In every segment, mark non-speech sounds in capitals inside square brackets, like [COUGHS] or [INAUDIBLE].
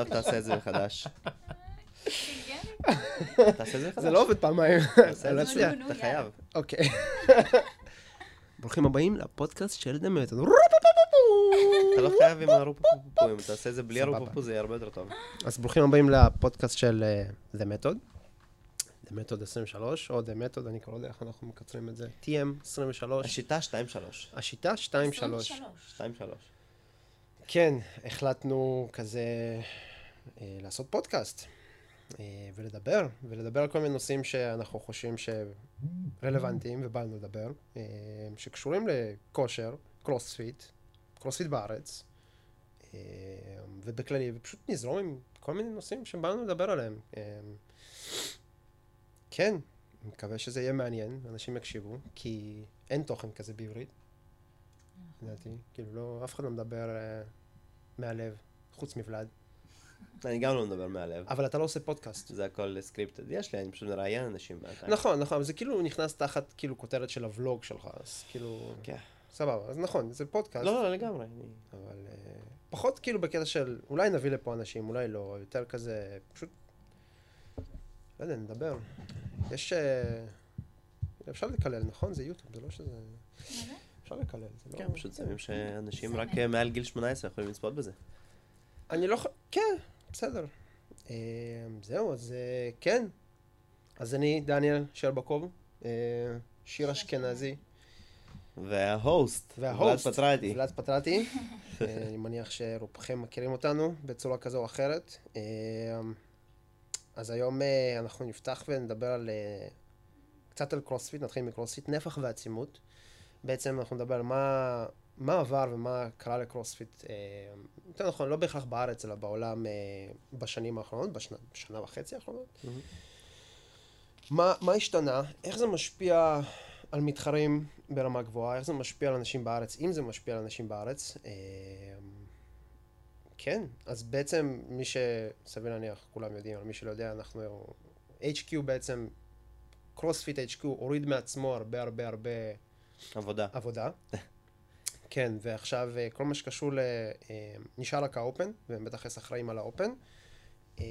עכשיו תעשה את זה מחדש. תעשה את זה מחדש. זה לא עובד פעמיים. לא אתה חייב. אוקיי. ברוכים הבאים לפודקאסט של דמת. אתה לא חייב עם הרופופופו, אם תעשה את זה בלי. הרופופו זה יהיה הרבה יותר טוב. אז ברוכים הבאים לפודקאסט של The Method. The Method 23, או The Method, אני כבר לא יודע איך אנחנו מקצרים את זה. TM 23. השיטה 2-3. השיטה 2-3. 2-3. כן, החלטנו כזה אה, לעשות פודקאסט אה, ולדבר, ולדבר על כל מיני נושאים שאנחנו חושבים שרלוונטיים ובא לנו לדבר, אה, שקשורים לכושר, קרוספיט, קרוספיט בארץ, ובכללי, ופשוט נזרום עם כל מיני נושאים שבא לנו לדבר עליהם. כן, אני מקווה שזה יהיה מעניין, אנשים יקשיבו, כי אין תוכן כזה בעברית. לדעתי, כאילו לא, אף אחד לא מדבר מהלב, חוץ מוולד. אני גם לא מדבר מהלב. אבל אתה לא עושה פודקאסט. זה הכל scripted. יש לי, אני פשוט מראיין אנשים. נכון, נכון, אבל זה כאילו נכנס תחת כאילו כותרת של הוולוג שלך, אז כאילו, כן. סבבה, אז נכון, זה פודקאסט, לא, לא, לגמרי. אני- אבל אה, פחות כאילו בקטע של אולי נביא לפה אנשים, אולי לא, יותר כזה, פשוט, לא יודע, נדבר. יש, אה, אפשר לקלל, נכון? זה יוטיוב, זה לא שזה... אפשר לקלל, זה לא... כן, פשוט שמים שאנשים רק מעל גיל 18 יכולים לצפות בזה. אני לא. כן, בסדר. אה, זהו, אז אה, כן. אז אני, דניאל שרבקוב, אה, שיר אשכנזי, וההוסט, וההוסט, ולד פטרטי. ולד פטרטי. [LAUGHS] אה, אני מניח שרובכם מכירים אותנו בצורה כזו או אחרת. אז היום אנחנו נפתח ונדבר על... קצת על קרוספיט, נתחיל מקרוספיט, נפח ועצימות. בעצם אנחנו נדבר על מה, מה עבר ומה קרה לקרוספיט, אה, יותר נכון, לא בהכרח בארץ, אלא בעולם אה, בשנים האחרונות, בשנה, בשנה וחצי האחרונות. מהמם. מה, מה השתנה? איך זה משפיע על מתחרים ברמה גבוהה? איך זה משפיע על אנשים בארץ? אם זה משפיע על אנשים בארץ? אה, כן, אז בעצם מי שסביר להניח, כולם יודעים, אבל מי שלא יודע, אנחנו... HQ בעצם, קרוספיט HQ הוריד מעצמו הרבה הרבה הרבה עבודה. עבודה. [LAUGHS] כן, ועכשיו אה, כל מה שקשור ל... אה, נשאר רק ה Open, והם בטח אחראים על ה Open. אה,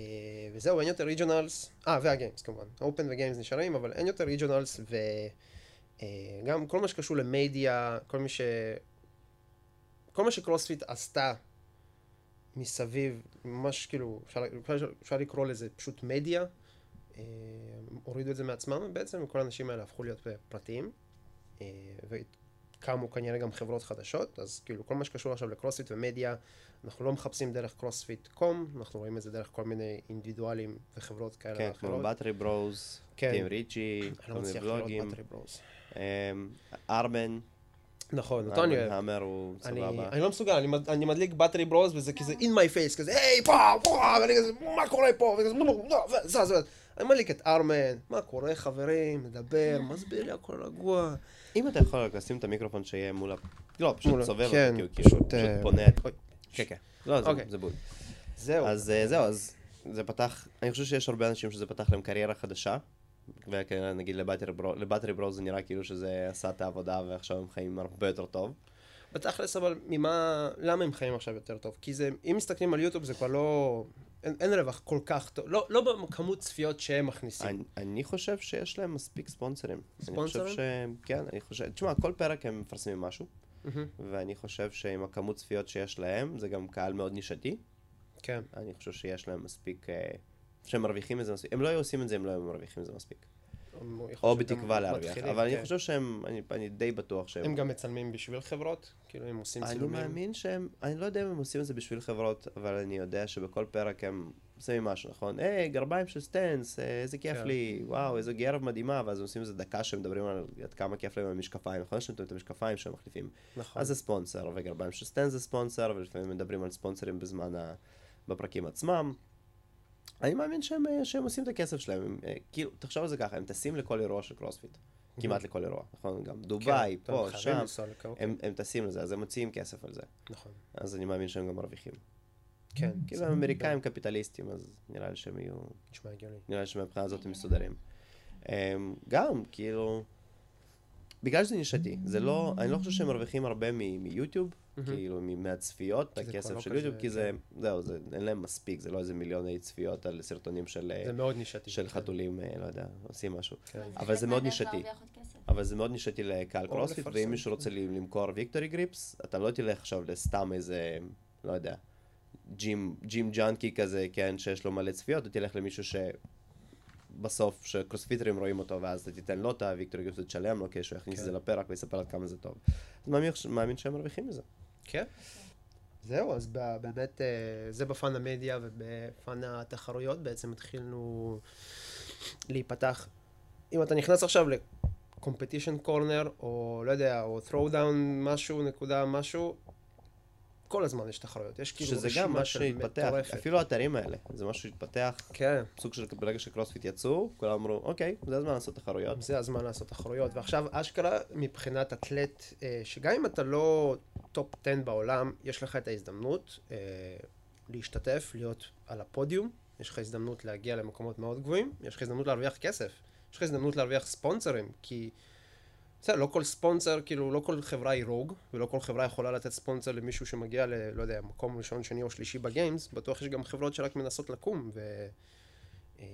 וזהו, אין יותר Regionals, אה, וה Games כמובן. ה Open ו Games נשארים, אבל אין יותר Regionals, וגם כל מה שקשור למדיה, כל מי ש... כל מה שקרוספיט עשתה מסביב, ממש כאילו, אפשר, אפשר, אפשר לקרוא לזה פשוט מדיה, הורידו את זה מעצמם בעצם, וכל האנשים האלה הפכו להיות פרטיים. אה, וקמו כנראה גם חברות חדשות, אז כאילו כל מה שקשור עכשיו לקרוספיט ומדיה, אנחנו לא מחפשים דרך קרוספיט קום, אנחנו רואים את זה דרך כל מיני אינדיבידואלים וחברות כאלה כן, כמו ואחרות. Buttery Bros, כן. Team Richey, כל מיני בלוגים. ארבן, נכון, אותו אני אוהב. המר הוא סבבה. אני לא מסוגל, אני, מד- אני מדליק באטרי ברוז וזה כזה in my face, כזה היי פה, פה, ואני כזה מה קורה פה, וכזה זה, זה, אני מדליק את ארמן, מה קורה חברים, מדבר, מסביר לי הכל רגוע. אם אתה יכול רק לשים את המיקרופון שיהיה מול ה... לא, פשוט סובב כן, פשוט, אה, פונה. כן, כן. לא, זה- אוקיי. בול. זהו. אז אה, זהו, אז זה פתח, אני חושב שיש הרבה אנשים שזה פתח להם קריירה חדשה. וכנראה נגיד לבטרי ברו- זה נראה כאילו שזה עשה את העבודה ועכשיו הם חיים הרבה יותר טוב. בתכלס אבל ממה, למה הם חיים עכשיו יותר טוב? כי זה, אם מסתכלים על יוטיוב זה כבר לא, אין, אין רווח כל כך טוב, לא, לא בכמות צפיות שהם מכניסים. אני, אני חושב שיש להם מספיק ספונסרים. אני ספונסרים? חושב ש... כן, אני חושב... תשמע, כל פרק הם מפרסמים משהו, מהמם. ואני חושב שעם הכמות צפיות שיש להם, זה גם קהל מאוד נישתי. כן. אני חושב שיש להם מספיק... אה, שהם מרוויחים מזה מספיק. הם לא היו עושים את זה אם לא היו מרוויחים מזה מספיק. או בתקווה להרוויח. אבל אני כן. חושב שהם... אני, אני די בטוח שהם... הם גם מצלמים בשביל חברות? כאילו הם עושים אני צילומים? מאמין שהם, אני לא יודע אם הם עושים את זה בשביל חברות, אבל אני יודע שבכל פרק הם שמים משהו, נכון? היי, גרביים של Stance, אה, איזה כיף כן. לי, וואו, איזה גרב מדהימה, ואז עושים איזה דקה שהם מדברים על עד כמה כיף להם עם המשקפיים, נכון? יש להם את המשקפיים שהם מחליפים. נכון. אז זה ספונסר, וגרביים של Stance זה ספונסר, ולפעמים מדברים על ספונסרים בזמן ה... בפרקים עצמם. אני מאמין שהם, אה, שהם עושים את הכסף שלהם, הם, אה, כאילו, תחשוב על זה ככה, הם טסים לכל אירוע של קרוספיט, כמעט לכל אירוע, נכון? גם דובאי, כן, פה, שם, לכאן, הם, הם טסים לזה, אז הם מוציאים כסף על זה. נכון. אז אני מאמין שהם גם מרוויחים. כן. כאילו הם אמריקאים קפיטליסטים, אז נראה לי שהם יהיו, נשמע הגיוני. נראה לי שמבחינה הזאת הם מסודרים. אמ, גם, כאילו, בגלל שזה נישתי, זה לא, אני לא חושב שהם מרוויחים הרבה מ- מיוטיוב, כאילו, מהצפיות, הכסף לא של יוטיוב, כי זה, זהו, זה, אין להם מספיק, זה לא איזה מיליוני צפיות על סרטונים של, זה מאוד נישתי. של חתולים, אה, לא יודע, עושים משהו. כן. אבל זה מאוד מהדרך נישתי. אבל זה מאוד נישתי לקהל קרוספיט, ואם מישהו רוצה ל- למכור Victory Grips, אתה לא תלך עכשיו לסתם איזה, לא יודע, gym, gym junkie כזה, כן, שיש לו מלא צפיות, אתה תלך למישהו שבסוף, שקרוספיטרים רואים אותו, ואז אתה תיתן לו את ה Victory Grips ותשלם לו, כשהוא יכניס את זה כן. לפרק ויספר עד כמה זה טוב. אז מאמין, מאמין שהם מרוויחים מזה. כן. זהו, אז באמת, אה, זה בפן המדיה ובפן התחרויות בעצם התחילנו להיפתח. אם אתה נכנס עכשיו ל-competition corner, או לא יודע, או throw down משהו, נקודה משהו, כל הזמן יש תחרויות. יש כאילו שזה גם משהו שהתפתח. אפילו האתרים האלה, זה משהו שהתפתח, כן, סוג של ברגע שקרוספיט יצאו, כולם אמרו, אוקיי, זה הזמן לעשות תחרויות. זה הזמן לעשות תחרויות. ועכשיו, אשכרה, מבחינת אתלט, אה, שגם אם אתה לא top 10 בעולם, יש לך את ההזדמנות אה, להשתתף, להיות על הפודיום, יש לך הזדמנות להגיע למקומות מאוד גבוהים, יש לך הזדמנות להרוויח כסף, יש לך הזדמנות להרוויח ספונסרים, כי... בסדר, לא כל ספונסר, כאילו, לא כל חברה היא Rogue, ולא כל חברה יכולה לתת ספונסר למישהו שמגיע ל... לא יודע, מקום ראשון, שני או שלישי ב Games, בטוח יש גם חברות שרק מנסות לקום, ו... אה,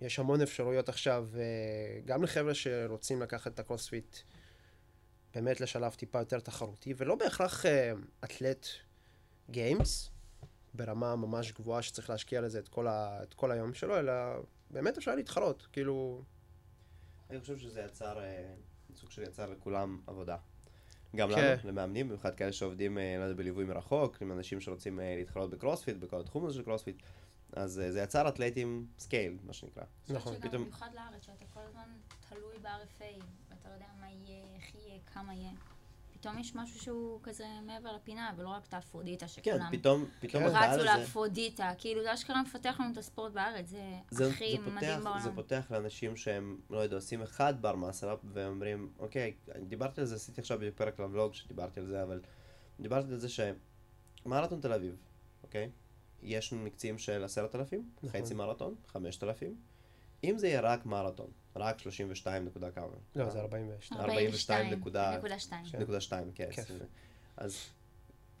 יש המון אפשרויות עכשיו, אה, גם לחבר'ה שרוצים לקחת את הקרוספיט באמת לשלב טיפה יותר תחרותי, ולא בהכרח אה, אתלט Games, ברמה ממש גבוהה שצריך להשקיע לזה את כל, ה... את כל היום שלו, אלא באמת אפשר להתחרות, כאילו... אני חושב שזה יצר, אה, סוג של יצר לכולם עבודה. גם כן. לנו, למאמנים, במיוחד כאלה שעובדים, אה, לא יודע, בליווי מרחוק, עם אנשים שרוצים אה, להתחרות בקרוספיט, בכל התחום הזה של קרוספיט. אז אה, זה יצר אתלטים scale, מה שנקרא. נכון. שגם פתאום- במיוחד לארץ, שאתה כל הזמן תלוי ב-RFA, ואתה לא יודע מה יהיה, כמה יהיה. פתאום יש משהו שהוא כזה מעבר לפינה, ולא רק את האפרודיטה כן, שכולם פתאום, פתאום כן. הקהל רצו הזה, לאפרודיטה, כאילו זה אשכרה מפתח לנו את הספורט בארץ, זה זה, הכי זה, מדהים פותח, בעולם. זה פותח לאנשים שהם, לא יודע, עושים אחד bar muscle-up ואומרים, אוקיי, דיברתי על זה, עשיתי עכשיו בדיוק פרק לבלוג שדיברתי על זה, אבל דיברתי על זה שמרתון תל אביב, אוקיי? יש מקצים של עשרת אלפים, נכון. חצי מרתון, חמשת אלפים. אם זה יהיה רק מרתון, רק 32 נקודה כמה. לא, זה 42. 42 נקודה- נקודה שתיים. כן. נקודה שתיים, כן. כיף. אז,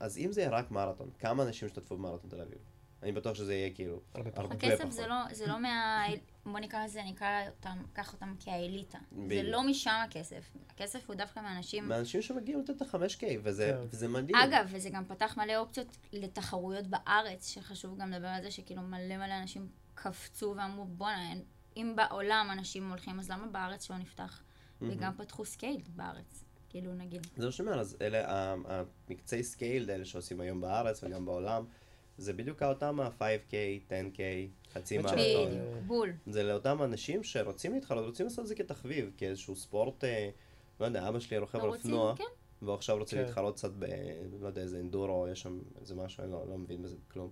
אז אם זה יהיה רק מרתון, כמה אנשים ישתתפו במרתון תל אביב? אני בטוח שזה יהיה כאילו הרבה פחות. הכסף. זה לא, זה לא מה... בוא נקרא לזה, נקרא אותם, קח אותם כאליטה. זה. לא משם הכסף. הכסף הוא דווקא מאנשים... מאנשים שמגיעים לתת את ה-5K, וזה, כן. וזה מדהים. אגב, וזה גם פתח מלא אופציות לתחרויות בארץ, שחשוב גם לדבר על זה שכאילו מלא מלא אנשים קפצו ואמרו, בואנה, אם בעולם אנשים הולכים, אז למה בארץ שלא נפתח? וגם פתחו scale בארץ, כאילו נגיד. זה מה שאני אומר, אז אלה המקצי scale האלה שעושים היום בארץ וגם בעולם, זה בדיוק אותם ה-5K, 10K, חצי. בדיוק, בול. זה לאותם אנשים שרוצים להתחרות, רוצים לעשות את זה כתחביב, כאיזשהו ספורט, אה, לא יודע, אבא שלי רוכב על רוצים, אופנוע, כן. והוא עכשיו רוצה כן. להתחרות קצת ב... לא יודע, איזה אנדורו, יש שם איזה משהו, אני לא, לא מבין בזה כלום.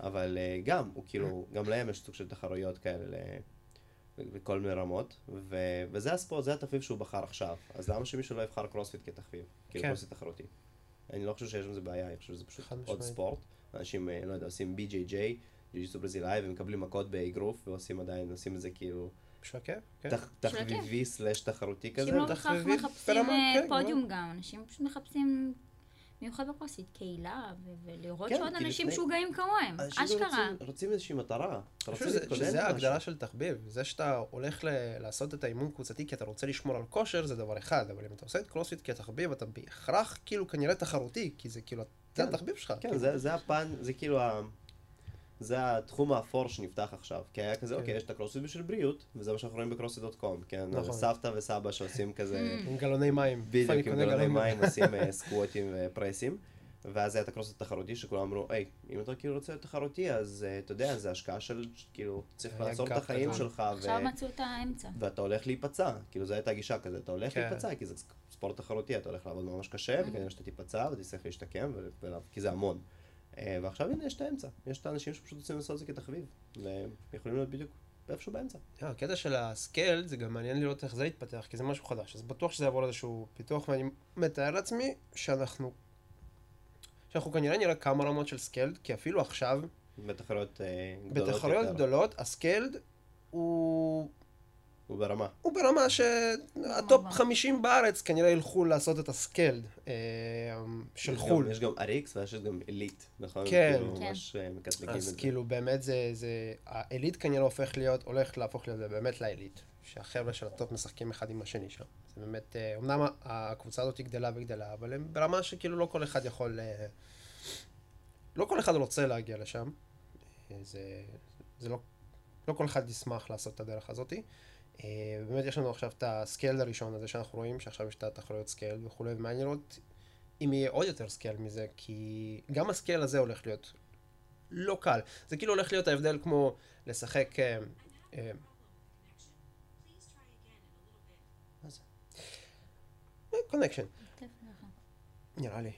אבל אה, גם, הוא כאילו, [LAUGHS] גם להם יש סוג של תחרויות כאלה בכל מיני רמות, ו... וזה הספורט, זה התחביב שהוא בחר עכשיו. אז למה שמישהו לא יבחר קרוספיט כתחביב? כאילו כן. קרוספיט תחרותי. אני לא חושב שיש עם זה בעיה, אני חושב שזה פשוט עוד חד משמעית. ספורט. אנשים, אה, לא יודע, עושים BJJ, ג'יוג'יסו ברזילאי, ומקבלים מכות באגרוף, ועושים עדיין, עושים את זה כאילו בשביל הכיף, כן. תח- בשביל הכיף. תחביבי סלאש תחרותי כזה. אנשים לא בהכרח מחפשים אה, כן, פודיום גם, אנשים פשוט מחפשים, במיוחד בקרוסית, קהילה, ו- ולראות כן, שעוד אנשים לפני- משוגעים כמוהם, אשכרה. רוצים, רוצים איזושהי מטרה. שזה-. ההגדרה של תחביב. זה שאתה הולך ל- לעשות את האימון קבוצתי כי אתה רוצה לשמור על כושר זה דבר אחד, אבל אם אתה עושה את קרוספיט כתחביב אתה בהכרח כאילו כנראה תחרותי, כי זה כאילו, זה כן. התחביב שלך. כן, כאילו. זה, זה הפן, זה כאילו ה... זה התחום האפור שנפתח עכשיו. כי היה כזה, כן. אוקיי, יש את הקרוספיט בשביל בריאות, וזה מה שאנחנו רואים בקרוספיט.קום, כן? נכון. סבתא וסבא שעושים כזה. [LAUGHS] עם גלוני מים. בדיוק, עם גלוני מים עושים אה, [LAUGHS] סקווטים ופרסים. ואז היה את הקרוספיט התחרותי, שכולם אמרו, היי, אם אתה כאילו רוצה להיות תחרותי, אז אה, אתה יודע, זה השקעה של, כאילו, צריך לעצור את החיים. שלך. עכשיו מצאו את האמצע. ואתה הולך להיפצע, כאילו זו הייתה הגישה כזה, אתה הולך כן. להיפצע, כי זה ספורט תחרותי, אתה הולך לעבוד ממש קשה, וכנראה שאתה תיפצע ותצטרך להשתקם, כי זה המון. אה, ועכשיו הנה יש את האמצע, יש את האנשים שפשוט רוצים לעשות את זה כתחביב, והם יכולים להיות בדיוק איפשהו באמצע. אה, הקטע של ה scale זה גם מעניין לראות איך זה יתפתח, כי זה משהו חדש, אז בטוח שזה יעבור איזשהו פיתוח, ואני מתאר לעצמי שאנחנו, שאנחנו כנראה נראה כמה רמות של scaled, כי אפילו עכשיו, בתחרויות אה, גדולות בתחרויות. גדולות, ה scaled הוא הוא ברמה. הוא ברמה שה top ברמה. 50 בארץ כנראה ילכו לעשות את ה scaled אה, של יש חו"ל. גם- יש גם RX ויש גם elite, נכון? כן. כאילו, כן. ממש אה, מקטלגים את אז זה. כאילו באמת זה, זה, ה elite כנראה הופך להיות, הולך להפוך להיות באמת ל elite. שהחבר'ה של ה top משחקים אחד עם השני שם. זה באמת, אה, אמנם הקבוצה הזאת גדלה וגדלה, אבל הם ברמה שכאילו לא כל אחד יכול, אה, לא כל אחד רוצה להגיע לשם. זה, זה לא, לא כל אחד ישמח לעשות את הדרך הזאתי. אה, באמת יש לנו עכשיו את ה scaled הראשון הזה שאנחנו רואים, שעכשיו יש את התחרויות scaled וכולי, ומעניין לראות אם יהיה עוד יותר scaled מזה, כי גם ה scaled הזה הולך להיות לא קל. זה כאילו הולך להיות ההבדל כמו לשחק... אה, אה, connection, נראה לי.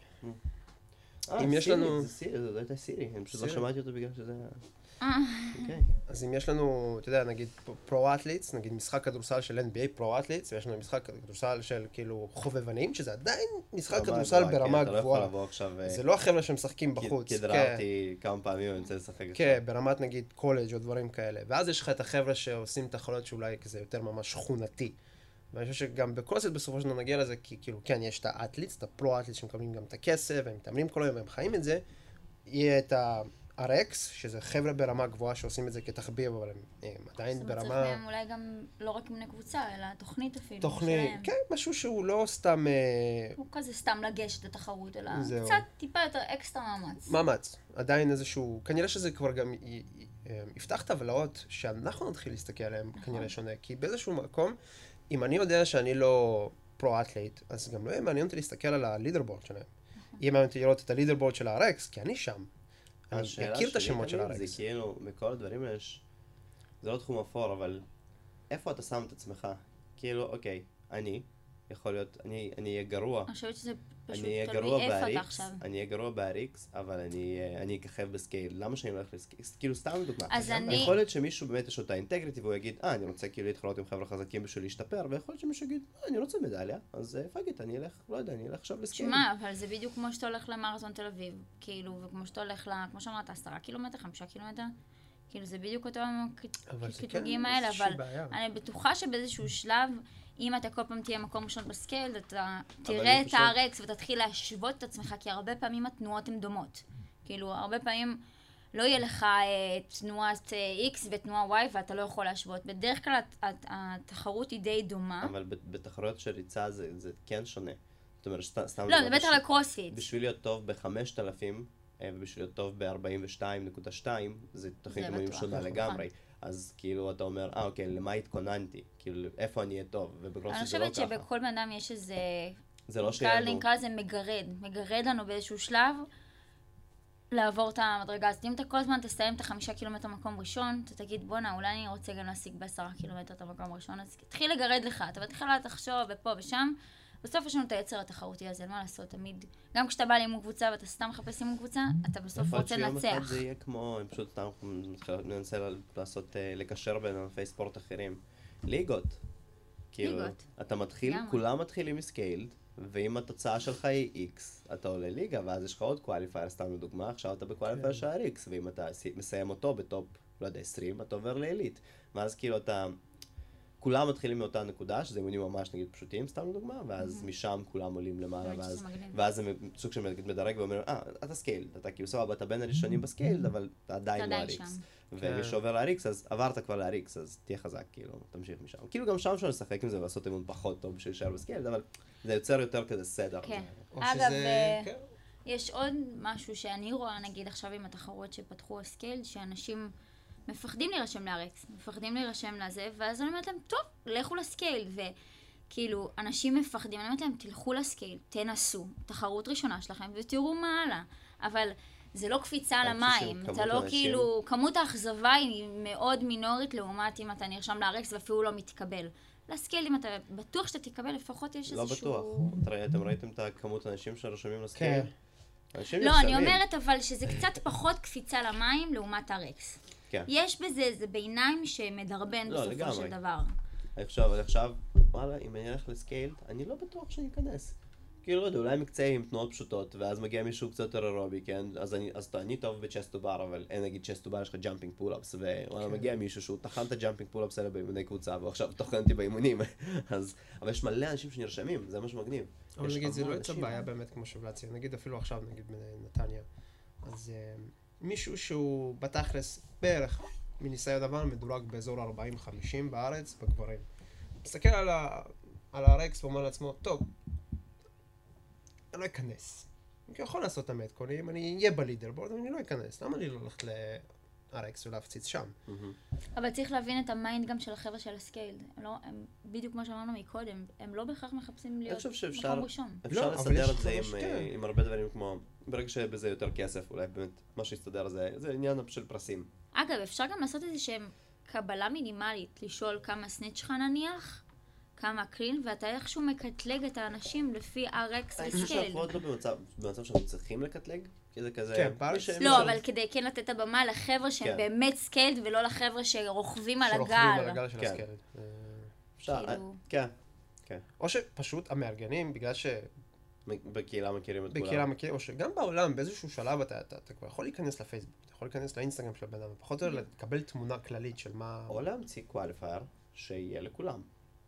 אה, אם יש לנו- זה סירי, זאת הייתה סירי, אני פשוט לא. שמעתי אותו בגלל שזה. אה, אוקיי. [LAUGHS] אז אם יש לנו, אתה יודע, נגיד pro athletes, נגיד משחק כדורסל של NBA pro athletes, ויש לנו משחק כדורסל של כאילו חובבנים, שזה עדיין משחק רמה כדורסל גבוהה, ברמה לא גבוהה. אה, זה לא החבר'ה שמשחקים בחוץ. כי כן. דררתי כמה פעמים ואני רוצה לשחק עכשיו. כן, ברמת נגיד קולג' או דברים כאלה. ואז יש לך את החבר'ה שעושים תחרויות שאולי כזה יותר ממש שכונתי. ואני חושב שגם בקרוסט בסופו של דבר נגיע לזה, כי כאילו, כן, יש את האתליטס, את הפרו-אתליטס שמקבלים גם את הכסף, והם מתאמנים כל היום והם חיים את זה. יהיה את ה-RX, שזה חבר'ה ברמה גבוהה שעושים את זה כתחביב, אבל הם, הם עדיין מצריך ברמה... מהם אולי גם לא רק מבני קבוצה, אלא תוכנית אפילו. תוכנית, שלהם. כן, משהו שהוא לא סתם אה, הוא כזה סתם לגשת לתחרות, אלא זהו. קצת טיפה יותר אקסטרה מאמץ. מאמץ. עדיין איזשהו, כנראה שזה כבר גם י- אה, יפתח טבלאות שאנחנו נתחיל להסתכל עליהן נכון. כנראה שונה. כי באיזשהו מקום, אם אני יודע שאני לא pro athlete, אז גם לא יהיה מעניין אותי להסתכל על ה leaderboard שלהם. נכון. יהיה מעניין אותי לראות את ה leaderboard של ה-RX, כי אני שם. אני מכיר את השמות של ה-RX. זה כאילו, בכל הדברים יש... זה לא תחום אפור, אבל איפה אתה שם את עצמך? כאילו, אוקיי, אני, יכול להיות, אני אני אהיה גרוע. אני חושבת שזה פשוט תלוי איפה אתה עכשיו. אני אהיה גרוע ב-RX, אבל אני אה, אני אככב ב scale. למה שאני הולך ל scale? כאילו, סתם דוגמה. אז אני- יכול להיות שמישהו באמת יש לו את ה integrity והוא יגיד, אה, אני רוצה כאילו להתחרות עם חבר'ה חזקים בשביל להשתפר, ויכול להיות שמישהו יגיד, אה, אני רוצה מדליה, אז fuck it, אני אלך, לא יודע, אני אלך עכשיו ל scale. שמע, אבל זה בדיוק כמו שאתה הולך למרתון תל אביב, כאילו, וכמו שאתה הולך ל... כמו שאמרת, עשרה קילומטר, חמישה קילומטר, כאילו, זה בדיוק אותו זה כן האלה, אבל בעיה. אני בטוחה שבאיזשהו שלב, אם אתה כל פעם תהיה מקום ראשון בסקייל, אתה תראה את חושב- ה-RX ותתחיל להשוות את עצמך, כי הרבה פעמים התנועות הן דומות. כאילו, הרבה פעמים לא יהיה לך אה, תנועת אה, X ותנועה Y ואתה לא יכול להשוות. בדרך כלל הת- הת- התחרות היא די דומה. אבל בת- בתחרויות של ריצה זה זה כן שונה. זאת אומרת, סת- סתם... לא, אני מדברת בשביל- על הקרוספיט. בשביל להיות טוב ב-5000 ובשביל להיות טוב ב-42.2 זה תוכנית אימונים שונה נכון. אז כאילו אתה אומר, אה אוקיי, למה התכוננתי? כאילו, איפה אני אהיה טוב? אני ובקרוספיט זה לא חושבת ככה. שבכל בן אדם יש איזה... זה לא שיהיה נקרא לזה מגרד. מגרד לנו באיזשהו שלב לעבור את המדרגה הזאת. אם אתה כל הזמן תסיים את החמישה קילומטר מקום ראשון, אתה תגיד, בואנה, אולי אני רוצה גם להשיג בעשרה קילומטר את המקום הראשון, אז תתחיל לגרד לך. אתה מתחיל לחשוב ופה ושם. בסוף יש לנו את היצר התחרותי הזה, מה לעשות, תמיד. גם כשאתה בא לאימון קבוצה ואתה סתם מחפש אימון קבוצה, אתה בסוף יכול להיות רוצה שיום אחד לנצח. זה יהיה כמו, אני פשוט סתם ל- לעשות, אה, לקשר בין ענפי ספורט אחרים. ליגות. כאילו, ליגות. אתה מתחיל, לגמרי. כולם מתחילים מ scaled, ואם התוצאה שלך היא X, אתה עולה ליגה, ואז יש לך עוד qualifier, סתם לדוגמה, עכשיו אתה ב qualifier. של ה-RX, ואם אתה סי- מסיים אותו ב top, לא יודע, 20, אתה עובר לעילית. ואז כאילו אתה... כולם מתחילים מאותה נקודה, שזה אימונים ממש נגיד פשוטים, סתם לדוגמה, ואז משם כולם עולים למעלה, ואז. ואז הם סוג של מדרג ואומר, אה, אתה scaled, אתה כאילו סבבה, אתה בין הראשונים ב scaled, אבל אתה עדיין לא. שם. ומי כן. שעובר ל-RX, אז עברת כבר ל-RX, אז תהיה חזק, כאילו, תמשיך משם. כאילו גם שם אפשר לשחק עם זה ולעשות אימון פחות טוב בשביל להישאר ב scaled, אבל זה יוצר יותר כזה סדר. כן. אגב, שזה- אה, כן. יש עוד משהו שאני רואה, נגיד עכשיו עם התחרויות שפתחו ה scale, שאנשים מפחדים להירשם לארקס, מפחדים להירשם לזה, ואז אני אומרת להם, טוב, לכו לסקייל, וכאילו, אנשים מפחדים, אני אומרת להם, תלכו לסקייל, תנסו, תחרות ראשונה שלכם, ותראו מה הלאה. אבל זה לא קפיצה על המים, אתה לא כאילו, כמות האכזבה היא מאוד מינורית לעומת אם אתה נרשם לארקס ואפילו לא מתקבל. לסקייל, אם אתה בטוח שאתה תקבל, לפחות יש לא איזשהו... בטוח. אתה- אתם ראיתם את הכמות האנשים שרשומים לסקיילד? כן. אנשים לא, אני. אומרת אבל שזה קצת פחות קפיצה למים לעומת ה RX. כן. יש בזה איזה ביניים שמדרבן לא, בסופו לגמרי. של דבר. עכשיו, עכשיו, וואלה, אם אני אלך ל scaled, אני לא בטוח שאני אכנס. כאילו, לא יודע, אולי מקצועי עם תנועות פשוטות, ואז מגיע מישהו קצת יותר אירובי, כן? אז אני, אז אני טוב ב chest to bar, אבל אין נגיד chest to bar, יש לך jumping pull-ups, ווואלה, כן. מגיע מישהו שהוא טחן את ה jumping pull-ups האלה באימוני קבוצה, והוא עכשיו טוחן אותי באימונים, [LAUGHS] אז, אבל יש מלא אנשים שנרשמים, זה מה שמגניב. אבל נגיד זה לא יצא אנשים. בעיה באמת כמו שבלת ציין, נגיד אפילו עכשיו נגיד בנתניה. אז אה, מישהו שהוא בתכלס בערך מניסיון דבר מדורג באזור 40-50 בארץ בגברים. מסתכל על, ה, על ה RX ואומר לעצמו, טוב, אני לא אכנס. אני יכול לעשות את המטקונים, אני אהיה ב leaderboard, אבל אני לא אכנס. למה לי לא ללכת ל RX ולהפציץ שם? אבל צריך להבין את ה mind גם של החבר'ה של ה scaled. הם לא, הם, בדיוק כמו שאמרנו מקודם, הם לא בהכרח מחפשים אני להיות מקום ראשון. אפשר לא, לסדר את זה עם, כן. עם הרבה דברים כמו, ברגע שבזה יותר כסף, אולי באמת, מה שיסתדר זה, זה עניין של פרסים. אגב, אפשר גם לעשות איזה שהם קבלה מינימלית, לשאול כמה snatch לך נניח, כמה clean, ואתה איכשהו מקטלג את האנשים לפי RX אני חושב ו scale. שאנחנו עוד לא במצב, במצב שאנחנו צריכים לקטלג, כי זה כזה... כן, מי בארץ- ש- מי לא, ש- אבל כדי כן לתת את הבמה לחבר'ה שהם כן. באמת scaled, ולא לחבר'ה שרוכבים על שרוכבים על הגל. הגל של כן. ה scaled. אה, אפשר, כאילו- כן, כן. או שפשוט המארגנים, בגלל שבקהילה בקהילה מכירים את כולם. מכירים, או שגם בעולם באיזשהו שלב אתה, אתה, אתה כבר יכול להיכנס לפייסבוק, אתה יכול להיכנס לאינסטגרם של הבן אדם, פחות או יותר לקבל תמונה כללית של מה... או להמציא qualifier שיהיה לכולם.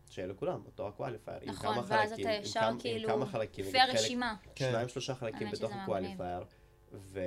שיהיה לכולם, אותו ה qualifier. עם נכון, כמה ואז חלקים, אתה עם ישר כמה- עם כאילו, כמה חלקים, לפי נגיד חלק- הרשימה. כן. שניים שלושה חלקים בתוך ה qualifier, ו...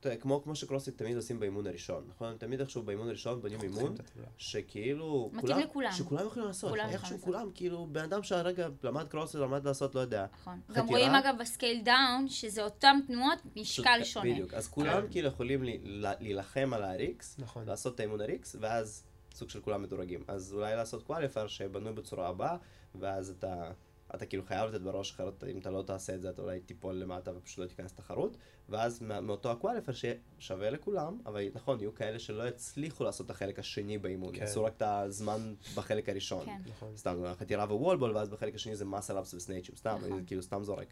אתה יודע, כמו, כמו שקרוספיט תמיד עושים באימון הראשון, נכון? תמיד איכשהו באימון הראשון בונים אימון. שכאילו... מתאים לכולם. שכולם יכולים לעשות. כולם איכשהו לעשות. כולם, כאילו, בן אדם שהרגע למד קרוספיט, למד לעשות, לא יודע. נכון. חתירה. גם רואים אגב ב-scale down, שזה אותם תנועות, משקל שונה. בדיוק. אז כולם כאילו יכולים לי- לה- להילחם על ה-RX, נכון. לעשות את האימון ה-RX, ואז סוג של כולם מדורגים. אז אולי לעשות qualifier שבנוי בצורה הבאה, ואז אתה... אתה כאילו חייב לתת בראש, אחרת אם אתה לא תעשה את זה, אתה אולי תיפול למטה ופשוט לא תיכנס לתחרות. ואז מאותו ה-qualifier שיהיה שווה לכולם, אבל נכון, יהיו כאלה שלא יצליחו לעשות את החלק השני באימון. כן. יעשו רק את הזמן בחלק הראשון. כן. נכון. סתם, חתירה ו-wall ball, ואז בחלק השני זה muscle ups וסנאצ'ים, סתם, נכון. כאילו סתם זורק.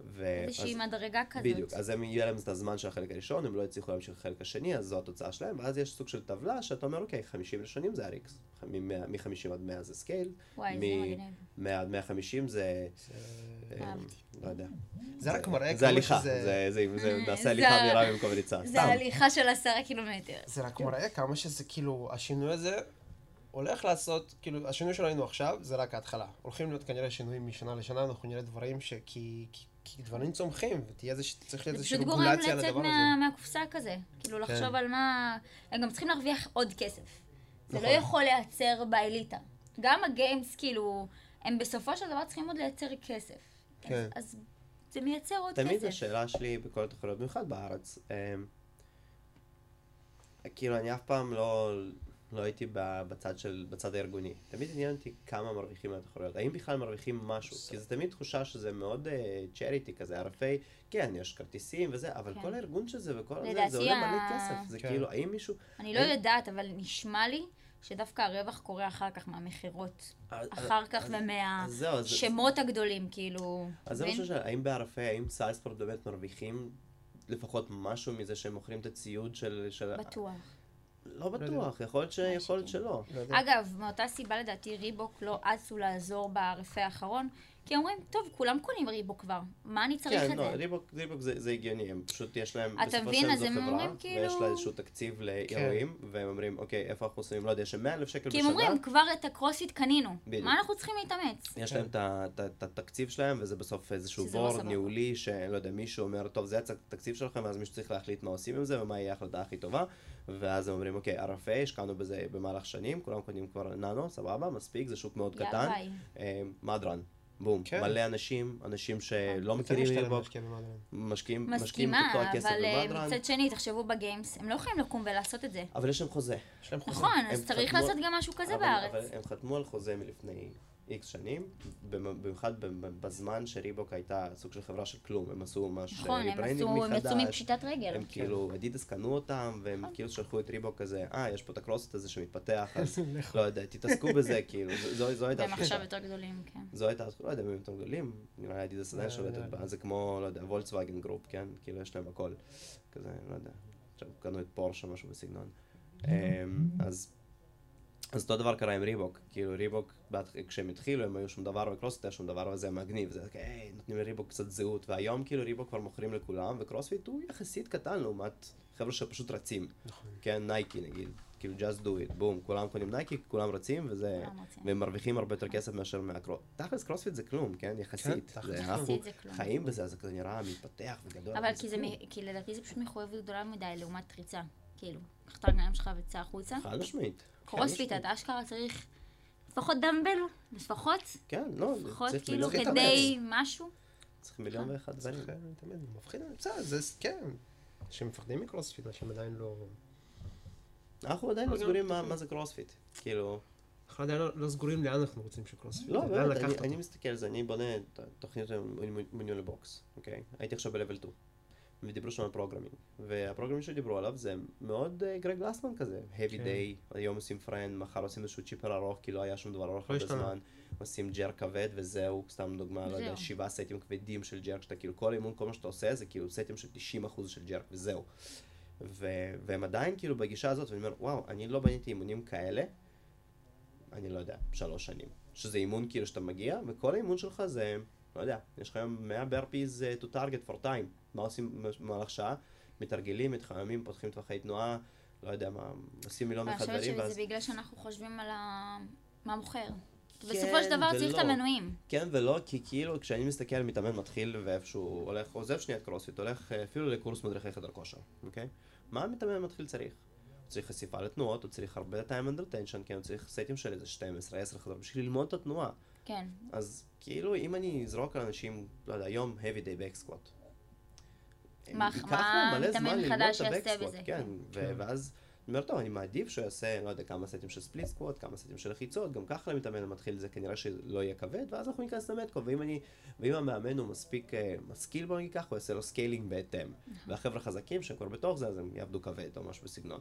ו- איזושהי אז- מדרגה כזאת. בדיוק, אז הם יהיה להם את הזמן של החלק הראשון, הם לא יצליחו להמשיך לחלק השני, אז זו התוצאה שלהם, ואז יש סוג של טבלה שאתה אומר, אוקיי, 50 ראשונים זה RX, מ-50 עד 100 זה scale, וואי, זה מ- מגניב. 100 עד 150 זה, זה- אה, אהבתי. לא יודע. זה רק מראה זה כמה הליכה, שזה... זה- זה זה- אה, נעשה זה הליכה מהירה במקום ריצה, זה סתם. הליכה של עשרה קילומטר. זה רק מראה כמה שזה כאילו, השינוי הזה הולך לעשות, כאילו, השינוי שראינו עכשיו זה רק ההתחלה. הולכים להיות כנראה שינויים משנה לשנה, אנחנו נראה דברים ש... כי, דברים צומחים, ותהיה איזה, צריך להיות זה איזושהי פשוט גורם רגולציה על לצאת הדבר מה- הזה. מהקופסה כזה. כאילו לחשוב על מה... הם גם צריכים להרוויח עוד כסף. זה לא נכון. יכול להיעצר באליטה. גם הגיימס, כאילו, הם בסופו של דבר צריכים עוד לייצר כסף. כן. אז- אז זה מייצר עוד תמיד כסף. השאלה שלי בכל התחרויות, במיוחד בארץ, אמ, כאילו אני אף פעם לא, לא הייתי בצד של, בצד הארגוני. תמיד עניין אותי כמה מרוויחים מהתחרויות. האם בכלל מרוויחים משהו? כי זה תמיד תחושה שזה מאוד צ'ריטי כזה, RFA, כן, יש כרטיסים וזה, אבל כן. כל הארגון של זה וכל זה, זה עולה מלא כסף. זה כן. כאילו, האם מישהו... אני לא אין- יודעת, אבל נשמע לי שדווקא הרווח קורה אחר כך מהמכירות. אז- אחר כך ומהשמות הגדולים, כאילו. אז זה? שאני שואל, האם ב-RFA, האם סייספורט באמת מרוויחים לפחות משהו מזה שהם מוכרים את הציוד של... של... בטוח. לא בטוח, יכול להיות ש- יכול להיות. שלא. לא. אגב, מאותה סיבה לדעתי ריבוק לא אצו לעזור ברפה האחרון, כי אומרים, טוב, כולם קונים ריבוק כבר, מה אני צריך כן, את לא, זה? ריבוק, ריבוק זה, זה הגיוני, הם פשוט יש להם, אתה בסופו מבין? של דבר אז זו הם חברה, אומרים, ויש כאילו- לה איזשהו תקציב לאירועים, והם אומרים, אוקיי, איפה אנחנו שמים, לא יודע, יש להם 100 אלף שקל כי בשנה, הם אומרים, כבר את הקרוספיט קנינו, בדיוק. מה אנחנו צריכים להתאמץ? יש כן. להם את התקציב שלהם, וזה בסוף איזשהו לא סבבה. ניהולי, שלא יודע, מישהו אומר, טוב, זה התקציב שלכם, ואז מישהו צריך להחליט מה עושים עם זה, ומה יהיה ההחלטה הכי טובה, ואז הם אומרים, אוקיי, RFA, השקענו בזה במהלך שנים, כולם קונים כבר ננו, סבבה, מספיק, זה שוק מאוד קטן, ביי. אה, מדרן, בום, כן. מלא אנשים, אנשים שלא זה מכירים להשקיע במועדון. משקיעים משקיעים את מסכימה, אותו הכסף אבל אה, במדרן, מצד שני, תחשבו בגיימס, הם לא יכולים לקום ולעשות את זה. אבל יש להם חוזה. יש להם חוזה. נכון, אז צריך חתמו- לעשות גם משהו כזה אבל- בארץ. אבל הם חתמו על חוזה מלפני איקס שנים, במיוחד בזמן שריבוק הייתה סוג של חברה של כלום, הם עשו ממש נכון, הם ריברנדינג עשו, הם יצאו מחדש, מפשיטת רגל. הם כאילו, אדידס קנו אותם, והם נכון. כאילו שלחו את ריבוק כזה, אה, יש פה את הקרוסט הזה שמתפתח, אז [LAUGHS] לכו. לא יודע, תתעסקו בזה, [LAUGHS] כאילו, זו- הייתה והם. עכשיו יותר גדולים, כן. זו הייתה, לא יודע הם יותר גדולים, נראה לי אדידס עדיין לא, שולטת לא, בה, זה כמו, לא יודע, Volkswagen Group, כן? כאילו, יש להם הכל. כזה, לא יודע, עכשיו קנו את פורשה, משהו בסגנון. אמ, אז אז אותו דבר קרה עם ריבוק, כאילו ריבוק, כשהם התחילו הם היו שום דבר וקרוספיט היה שום דבר וזה מגניב, זה כזה, היי, נותנים לריבוק קצת זהות, והיום כאילו ריבוק כבר מוכרים לכולם, וקרוספיט הוא יחסית קטן לעומת חבר'ה שפשוט רצים, נכון. כן, נייקי נגיד, כאילו just do it, בום, כולם קונים נייקי, כולם רצים, וזה. והם מרוויחים הרבה יותר כסף מאשר מהקרוס, תכלס קרוספיט זה כלום, כן, יחסית, תכלס זה- אנחנו יחסית זה כלום. חיים בזה, אז זה כזה נראה מתפתח וגדול, אבל כי זה. מ- כי לדעתי זה פשוט מחויבות גדולה מדי לעומת ריצה. כאילו, קח את הרגליים שלך וצא החוצה. חד משמעית. קרוספיט, משמעית. אתה אשכרה צריך לפחות דמבל, לפחות, כן, לא, לפחות צריך כאילו מיליון- כדי משהו. צריך מיליון ואחד דברים. כן, תמיד מפחיד, בסדר, זה, כן. אנשים מפחדים מקרוספיט, אנשים עדיין לא... אנחנו עדיין לא סגורים מה מה זה קרוספיט. כאילו, אנחנו עדיין לא, לא סגורים לאן אנחנו רוצים שקרוספיט, לא, באמת, אני- מסתכל על זה, אני בונה התוכניות מניו לבוקס, אוקיי? הייתי עכשיו ב-level 2, ודיברו שם על programming, וה-programming שדיברו עליו זה מאוד אה, גרג גלסמן כזה, heavy כן. day, היום עושים פראן, מחר עושים איזשהו chipper ארוך, כי לא היה שום דבר ארוך לא הרבה. זמן, עושים ג'רק כבד וזהו, סתם דוגמה, לא יודע. שבעה סטים כבדים של ג'רק, שאתה כאילו כל אימון, כל מה שאתה עושה זה כאילו סטים של 90% של ג'רק וזהו. ו- והם עדיין כאילו בגישה הזאת, ואני אומר, וואו, אני לא בניתי אימונים כאלה, אני לא יודע, שלוש שנים. שזה אימון כאילו שאתה מגיע, וכל האימון שלך זה, לא יודע, יש לך היום 100 ברפיז to target for time. מה עושים במהלך שעה? מתרגלים, מתחממים, פותחים טווחי תנועה, לא יודע מה, עושים מיליון אני ואחד חושבת דברים, שזה. בגלל שאנחנו חושבים על ה... מה מוכר. כן בסופו של דבר צריך את. המנויים. כן ולא, כי כאילו כשאני מסתכל על מתאמן מתחיל ואיפשהו הולך, עוזב שנייה את קרוספיט, הולך אה, אפילו לקורס מדריכי חדר כושר, אוקיי? מה המתאמן מתחיל צריך? הוא צריך חשיפה לתנועות, הוא צריך הרבה time under tension, כן, הוא צריך סטים של איזה 12-10 חזרות בשביל ללמוד את התנועה. כן. אז כאילו אם אני אזרוק על אנשים, לא יודע, יום heavy day back squat. מה- מה את ה-back יעשה squat, בזה, כן, כן. ו-. ואז אני אומר, טוב, אני מעדיף שהוא יעשה, לא יודע, כמה סטים של split squat, כמה סטים של לחיצות, גם ככה למתאמן המתחיל זה כנראה שלא יהיה כבד, ואז אנחנו ניכנס ל-metcon, ואם אני, ואם המאמן הוא מספיק אה, משכיל בוא נגיד ככה, הוא יעשה לו scaling בהתאם. והחבר'ה חזקים שהם כבר בתוך זה, אז הם יעבדו כבד או משהו בסגנון.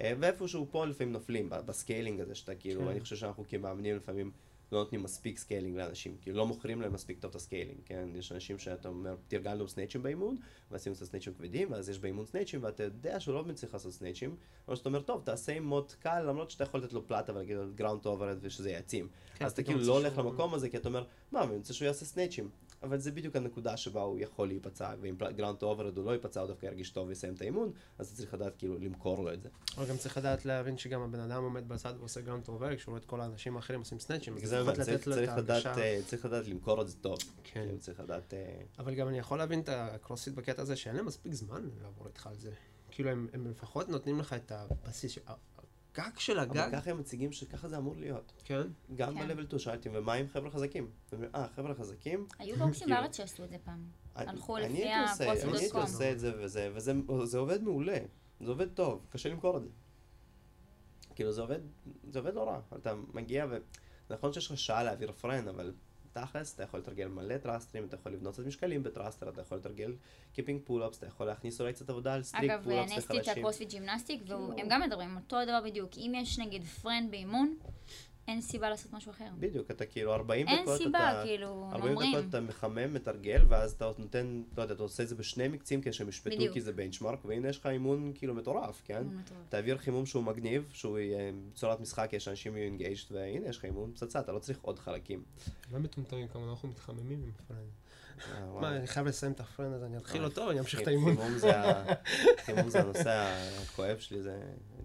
אה, ואיפשהו פה לפעמים נופלים, ב- ב-scaling הזה, שאתה כאילו, כן. אני חושב שאנחנו כמאמנים לפעמים לא נותנים מספיק scaling לאנשים, כאילו לא מוכרים להם מספיק טוב את ה-scaling, כן? יש אנשים שאתה אומר, תרגלנו סנאצ'ים באימון, ועשינו את הסנאצ'ים כבדים, ואז יש באימון סנאצ'ים, ואתה יודע שהוא לא באמת צריך לעשות סנאצ'ים, או שאתה אומר, טוב, תעשה עם מוט קל, למרות שאתה יכול לתת לו פלטה ולהגיד ground to over ושזה יעצים. כן, אז אתה כאילו לא הולך למקום הזה, כי אתה אומר, מה, אני רוצה שהוא יעשה סנאצ'ים. אבל זה בדיוק הנקודה שבה הוא יכול להיפצע, ואם ground to over הוא לא ייפצע, הוא דווקא ירגיש טוב ויסיים את האימון, אז צריך לדעת כאילו למכור לו את זה. אבל גם צריך לדעת להבין שגם הבן אדם עומד בצד ועושה ground to over, כשהוא רואה את כל האנשים האחרים עושים סנאצ'ים, אז צריך- לתת לו את ההרגשה. אה, צריך לדעת למכור את זה טוב. כן. כאילו, צריך לדעת... אה, אבל גם אני יכול להבין את הקרוספיט בקטע הזה, שאין להם מספיק זמן לעבור איתך על זה. כאילו, הם, הם לפחות נותנים לך את הבסיס, הגג של הגג, אבל ככה הם מציגים שככה זה אמור להיות. כן? גם כן. ב-level 2 שאלתי, ומה עם חבר'ה חזקים? אה, חבר'ה חזקים? היו בוקסים [LAUGHS] כאילו- בארץ שעשו את זה פעם. הלכו עושה- ה-CrossFit.com. אני הייתי עושה את זה, וזה, וזה זה עובד מעולה. זה עובד טוב, קשה למכור את זה. כאילו, זה עובד, זה עובד לא רע. אתה מגיע ו... נכון שיש לך שעה להעביר פראן, אבל תכלס, אתה יכול לתרגל מלא ת'ראסטרים, אתה יכול לבנות קצת משקלים ב-thruster, אתה יכול לתרגל kipping pull-ups, אתה יכול להכניס אולי קצת עבודה על strict אגב, pull-ups עשיתי את לחלשים. הקרוספיט Gymnastics, והם גם מדברים אותו דבר בדיוק. אם יש נגיד פראן באימון, אין סיבה לעשות משהו אחר. בדיוק, אתה כאילו 40 אין דקות, סיבה, אתה... כאילו, 40 אומרים. דקות אתה מחמם, מתרגל, ואז אתה נותן, לא יודע, אתה עושה את זה בשני מקצים כדי שהם ישפטו. כי זה benchmark, והנה יש לך אימון כאילו מטורף, כן? מטורף. תעביר חימום שהוא מגניב, שהוא יהיה צורת משחק, יש אנשים יהיו engaged, והנה יש לך אימון פצצה, אתה לא צריך עוד חלקים. לא מטומטמים כמה אנחנו מתחממים עם פרן. אה. מה, אני חייב לסיים את הפרן הזה, אני אתחיל אה, אותו, אני אמשיך את האימון. חימום זה ה- חימום זה הנושא הכואב שלי, זה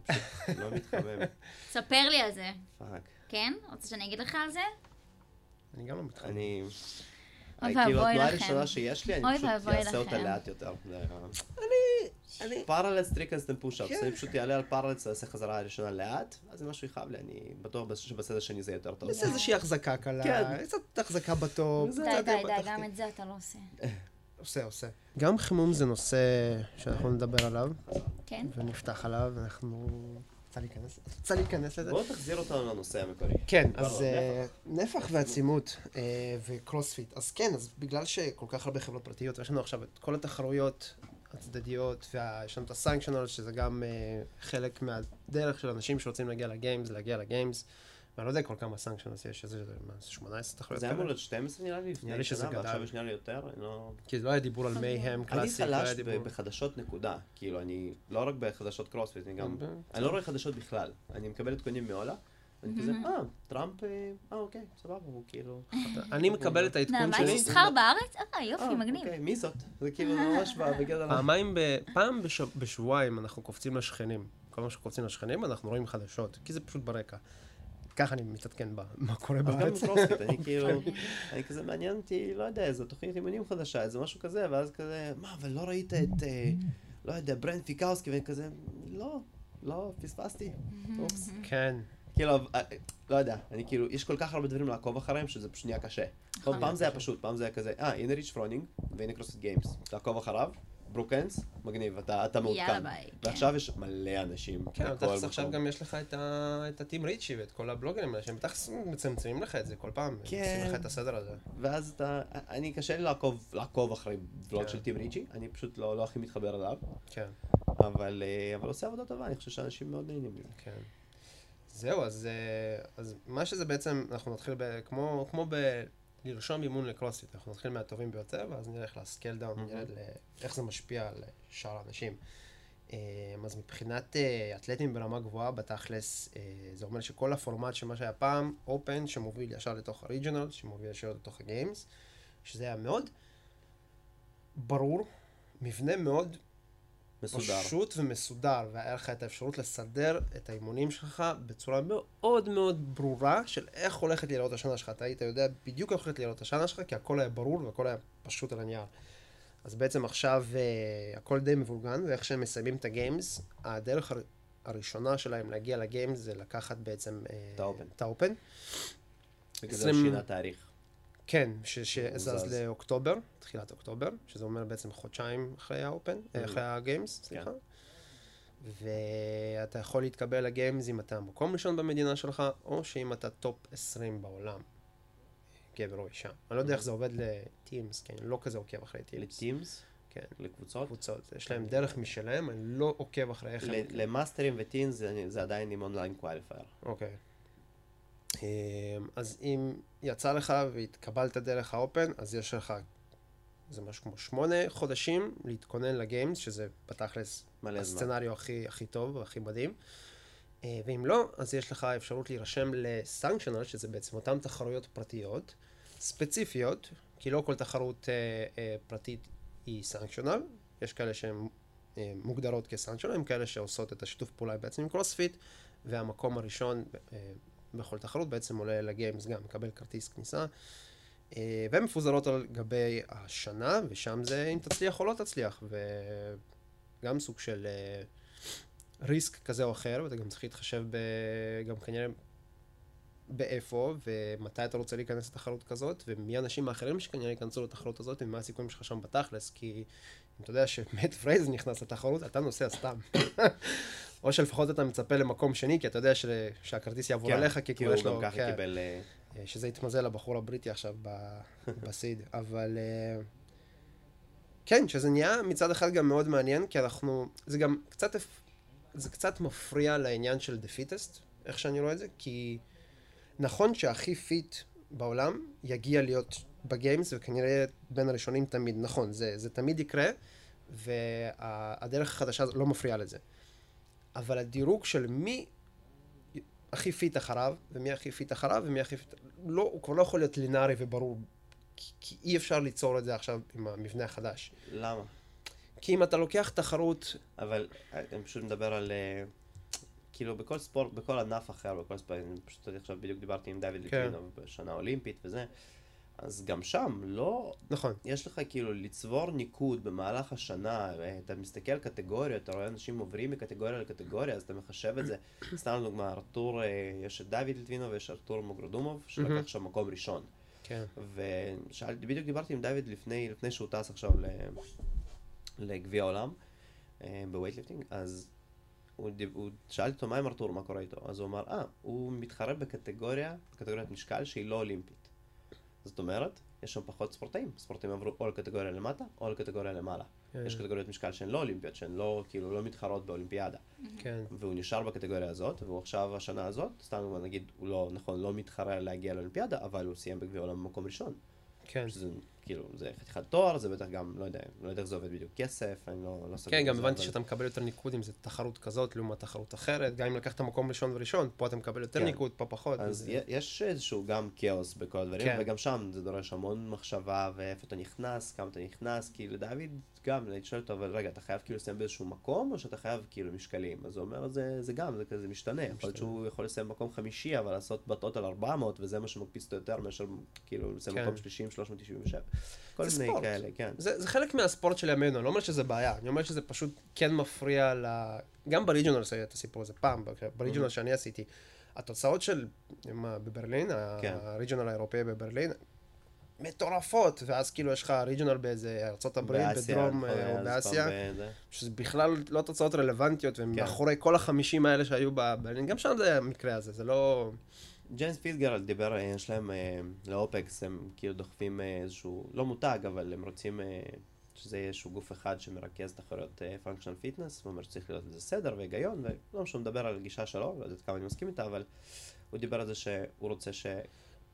אני פשוט לא מתחמם, [LAUGHS] ספר לי על זה, פאק. כן? רוצה שאני אגיד לך על זה? אני גם לא מתחמם. אני... אוי כאילו, ואבוי התנועה לכם. הראשונה שיש לי, אני פשוט אעשה אותה. לאט יותר. זה אני... פרלץ טריקנסטן פוש-אפס, כן. אני פשוט אעלה על פרלץ, אעשה חזרה הראשונה לאט, אז אם משהו יכאב לי, אני בטוח שבצד השני זה יותר טוב. נעשה איזושהי החזקה קלה, כן. קצת החזקה בטופ. וזה- די, די, די. גם את זה אתה לא עושה. עושה, עושה. גם חימום זה נושא שאנחנו נדבר עליו, כן? ונפתח עליו, אנחנו... רוצה להיכנס? רוצה להיכנס לזה? בוא תחזיר אותנו לנושא המקורי. כן, אז אה, נפח ועצימות אה, וקרוספיט. אז כן, אז בגלל שכל כך הרבה חברות פרטיות, יש לנו עכשיו את כל התחרויות הצדדיות, ויש לנו את ה sanctional, שזה גם אה, חלק מהדרך של אנשים שרוצים להגיע ל Games, להגיע ל Games. ואני לא יודע כל כמה sanctionals יש, איזה מה, 18 תחרויות זה היה אמור? להיות 12 נראה לי, לפני שנה. ועכשיו יש נראה לי יותר, אני לא... כי לא היה דיבור על מייהם, אני קלאסיק, לא חלש היה דיבור... ב- בחדשות נקודה, כאילו אני לא רק בחדשות קרוספיט, אני גם. אני לא רואה חדשות בכלל, אני מקבל עדכונים מעולה, ואני כזה, אה, טראמפ, אה, אה, אוקיי, סבבה, הוא כאילו... [LAUGHS] אני מקבל את העדכון נעמה שלי. תסחר בארץ? אה, יופי, אה, מגניב. אוקיי, מי זאת? זה כאילו ממש בגדר... פעמיים, ב... פעם בש... בשבועיים אנחנו קופצים לשכנים. כל מה שקופצים לשכנים אנחנו רואים חדשות, כי זה פשוט ברקע. ככה אני מתעדכן בה, מה קורה אז גם בארץ. בקרוספיט, אני [LAUGHS] כאילו, אני כזה מעניין אותי, לא יודע, איזו תוכנית אימונים חדשה, איזה משהו כזה, ואז כזה, מה, אבל לא ראית את, אה, לא יודע, ברנט פיקאוסקי, ואני כזה, לא, לא, פספסתי, אופס. כן. כאילו, אה, לא יודע, אני כאילו, יש כל כך הרבה דברים לעקוב אחריהם, שזה פשוט נהיה קשה. נכון. פעם זה היה פשוט, פעם זה היה כזה, אה, הנה ריץ' פרונינג, והנה קרוספיט Games, תעקוב אחריו, ברוקנס, מגניב, אתה אתה מעודכן. יאללה ביי. כן. ועכשיו יש מלא אנשים. כן, אבל תכלס עכשיו. גם יש לך את, ה... את ה Team Richey ואת כל הבלוגרים האלה, שהם בטח מצמצמים לך את זה כל פעם. כן. עושים לך את הסדר הזה. ואז אתה, אני קשה לי לעקוב, לעקוב אחרי ולוג כן. של Team Richey, אני פשוט לא, לא הכי מתחבר אליו, כן, אבל, אה, אבל עושה עבודה טובה, אני חושב שאנשים מאוד נהנים מזה. כן. זהו, אז, אה, אז מה שזה בעצם, אנחנו נתחיל ב... כמו, כמו ב... לרשום אימון לקרוספיט, אנחנו נתחיל מהטובים ביותר, ואז נלך ל scale down, מהמם. נרד לאיך זה משפיע על שאר האנשים. אה, אז מבחינת אה, אתלטים ברמה גבוהה, בתכלס, אה, זה אומר שכל הפורמט של מה שהיה פעם, אופן, שמוביל ישר לתוך הריג'ונל, שמוביל ישר לתוך הגיימס, שזה היה מאוד ברור, מבנה מאוד מסודר. פשוט ומסודר, והיה לך את האפשרות לסדר את האימונים שלך בצורה מאוד מאוד ברורה של איך הולכת להיראות השנה שלך. אתה היית יודע בדיוק איך הולכת להיראות השנה שלך, כי הכל היה ברור והכל היה פשוט על הנייר. אז בעצם עכשיו אה, הכל די מבולגן, ואיך שהם מסיימים את ה Games, הדרך הר... הראשונה שלהם להגיע ל Games זה לקחת בעצם... אה, את ה Open. את ה Open. בגלל זה עשרים- שינה תאריך. כן, שזז זז. לאוקטובר, תחילת אוקטובר, שזה אומר בעצם חודשיים אחרי ה Open, אה, אחרי ה Games, סליחה. ואתה יכול להתקבל ל Games אם אתה מקום ראשון במדינה שלך, או שאם אתה top 20 בעולם, גבר או אישה. אני לא יודע איך זה עובד ל teams, אני לא כזה עוקב אחרי teams. ל teams, כן, לקבוצות. קבוצות, יש להם דרך משלהם, אני לא עוקב אחרי איך הם... למאסטרים ו teens זה זה עדיין עם online qualifier. אוקיי. אמ, אז אם יצא לך והתקבלת דרך ה Open, אז יש לך, זה משהו כמו שמונה חודשים להתכונן ל Games, שזה בתכלס. ה scenario הכי, הכי טוב והכי מדהים. אה, ואם לא, אז יש לך אפשרות להירשם ל sanctional, שזה בעצם אותן תחרויות פרטיות, ספציפיות, כי לא כל תחרות אה, אה, פרטית היא sanctional, יש כאלה שהן אה, מוגדרות כ sanctional, הם כאלה שעושות את השיתוף פעולה בעצם עם קרוספיט, והמקום הראשון אה, בכל תחרות בעצם עולה ל Games גם, מקבל כרטיס כניסה. אה, והן מפוזרות על גבי השנה, ושם זה אם תצליח או לא תצליח, וגם סוג של אה, risk כזה או אחר, ואתה גם צריך להתחשב ב... גם כנראה באיפה, ומתי אתה רוצה להיכנס לתחרות כזאת, ומי האנשים האחרים שכנראה ייכנסו לתחרות הזאת, ומה הסיכויים שלך שם בתכלס, כי אם אתה יודע שמט פרייזר נכנס לתחרות, אתה נוסע סתם. או שלפחות אתה מצפה למקום שני, כי אתה יודע ש... שהכרטיס יעבור כן, עליך, כי כבר הוא יש לו... ככה כן. קיבל... אה, אה, שזה התמזל לבחור הבריטי עכשיו ב- [LAUGHS] בסיד, אבל אה, כן, שזה נהיה מצד אחד גם מאוד מעניין, כי אנחנו, זה גם קצת, זה קצת מפריע לעניין של the fittest, איך שאני רואה את זה, כי נכון שהכי fit בעולם יגיע להיות ב Games, וכנראה בין הראשונים תמיד, נכון, זה, זה תמיד יקרה, והדרך החדשה לא מפריעה לזה. אבל הדירוג של מי הכי fit אחריו, ומי הכי fit אחריו, ומי הכי fit... לא, הוא כבר לא יכול להיות לינארי וברור, כי, כי אי אפשר ליצור את זה עכשיו עם המבנה החדש. למה? כי אם אתה לוקח תחרות, אבל אה, אני פשוט מדבר על... אה, כאילו בכל ספורט, בכל ענף אחר, בכל ספורט, אני פשוט עכשיו בדיוק דיברתי עם דוד כן. ליטווינוב בשנה האולימפית וזה, אז גם שם לא, נכון, יש לך כאילו לצבור ניקוד במהלך השנה, אתה מסתכל על קטגוריות, אתה רואה אנשים עוברים מקטגוריה לקטגוריה, אז אתה מחשב את זה. [COUGHS] סתם לדוגמה, ארתור, אה, יש את דוד ליטווינוב ויש ארתור מוגרדומוב, שלקח. שם מקום ראשון. כן. ושאלתי, בדיוק דיברתי עם דוד לפני, לפני שהוא טס עכשיו ל- לגביע העולם אה, ב weightlifting, אז הוא, דיב- הוא שאלתי אותו מה עם ארתור, מה קורה איתו? אז הוא אמר, אה, הוא מתחרה בקטגוריה, בקטגוריית משקל שהיא לא אולימפית. זאת אומרת, יש שם פחות ספורטאים. ספורטאים עברו או לקטגוריה למטה או לקטגוריה למעלה. כן. יש קטגוריות משקל שהן לא אולימפיות, שהן לא, כאילו, לא מתחרות באולימפיאדה. כן, והוא נשאר בקטגוריה הזאת, והוא עכשיו השנה הזאת, סתם נגיד, הוא לא, נכון, לא מתחרה להגיע לאולימפיאדה, אבל הוא סיים בגביע העולם במקום ראשון. כן. שזה כאילו, זה חתיכת תואר, זה בטח גם, לא יודע, לא יודע איך זה עובד בדיוק, כסף, אני לא, לא סגור כן, גם הבנתי אבל- שאתה מקבל יותר ניקוד אם זה תחרות כזאת לעומת תחרות אחרת, גם אם לקחת מקום ראשון וראשון, פה אתה מקבל יותר כן. ניקוד, פה פחות. אז וזה- יש איזשהו גם כאוס בכל הדברים, כן. וגם שם זה דורש המון מחשבה, ואיפה אתה נכנס, כמה אתה נכנס, כי לדוד גם, הייתי שואל אותו, אבל רגע, אתה חייב כאילו לסיים באיזשהו מקום, או שאתה חייב כאילו משקלים? אז הוא אומר, זה, זה גם, זה כזה משתנה, יכול להיות שהוא יכול לסיים במקום חמישי, אבל לעשות בטוטל 400, וזה מה שמקפיץ אותו יותר מאשר כאילו לסיים כן. במקום שלישי עם 397. כל מיני ספורט. כאלה, כן. זה, זה חלק מהספורט של ימינו, אני לא אומר שזה בעיה, אני אומר שזה פשוט כן מפריע ל... גם בריג'ונלס היה את הסיפור הזה פעם, בריג'ונל שאני עשיתי. התוצאות של, מה, בברלין, כן. הריג'ונל האירופאי בברלין, מטורפות, ואז כאילו יש לך ריג'ונל באיזה ארצות הברית, באסיה, בדרום אה, או אז באסיה, בזה. שזה בכלל לא תוצאות רלוונטיות, כן. ומאחורי כל החמישים האלה שהיו בברלין, גם שם זה המקרה הזה, זה לא... ג'יימס פיטגרלד דיבר, אה, יש להם אה, לאופקס, הם כאילו דוחפים אה, איזשהו, לא מותג, אבל הם רוצים אה, שזה יהיה איזשהו גוף אחד שמרכז תחרויות functional fitness, הוא אומר שצריך להיות לזה סדר והיגיון, ולא משהו מדבר על הגישה שלו, לא יודעת כמה אני מסכים איתה, אבל הוא דיבר על זה שהוא רוצה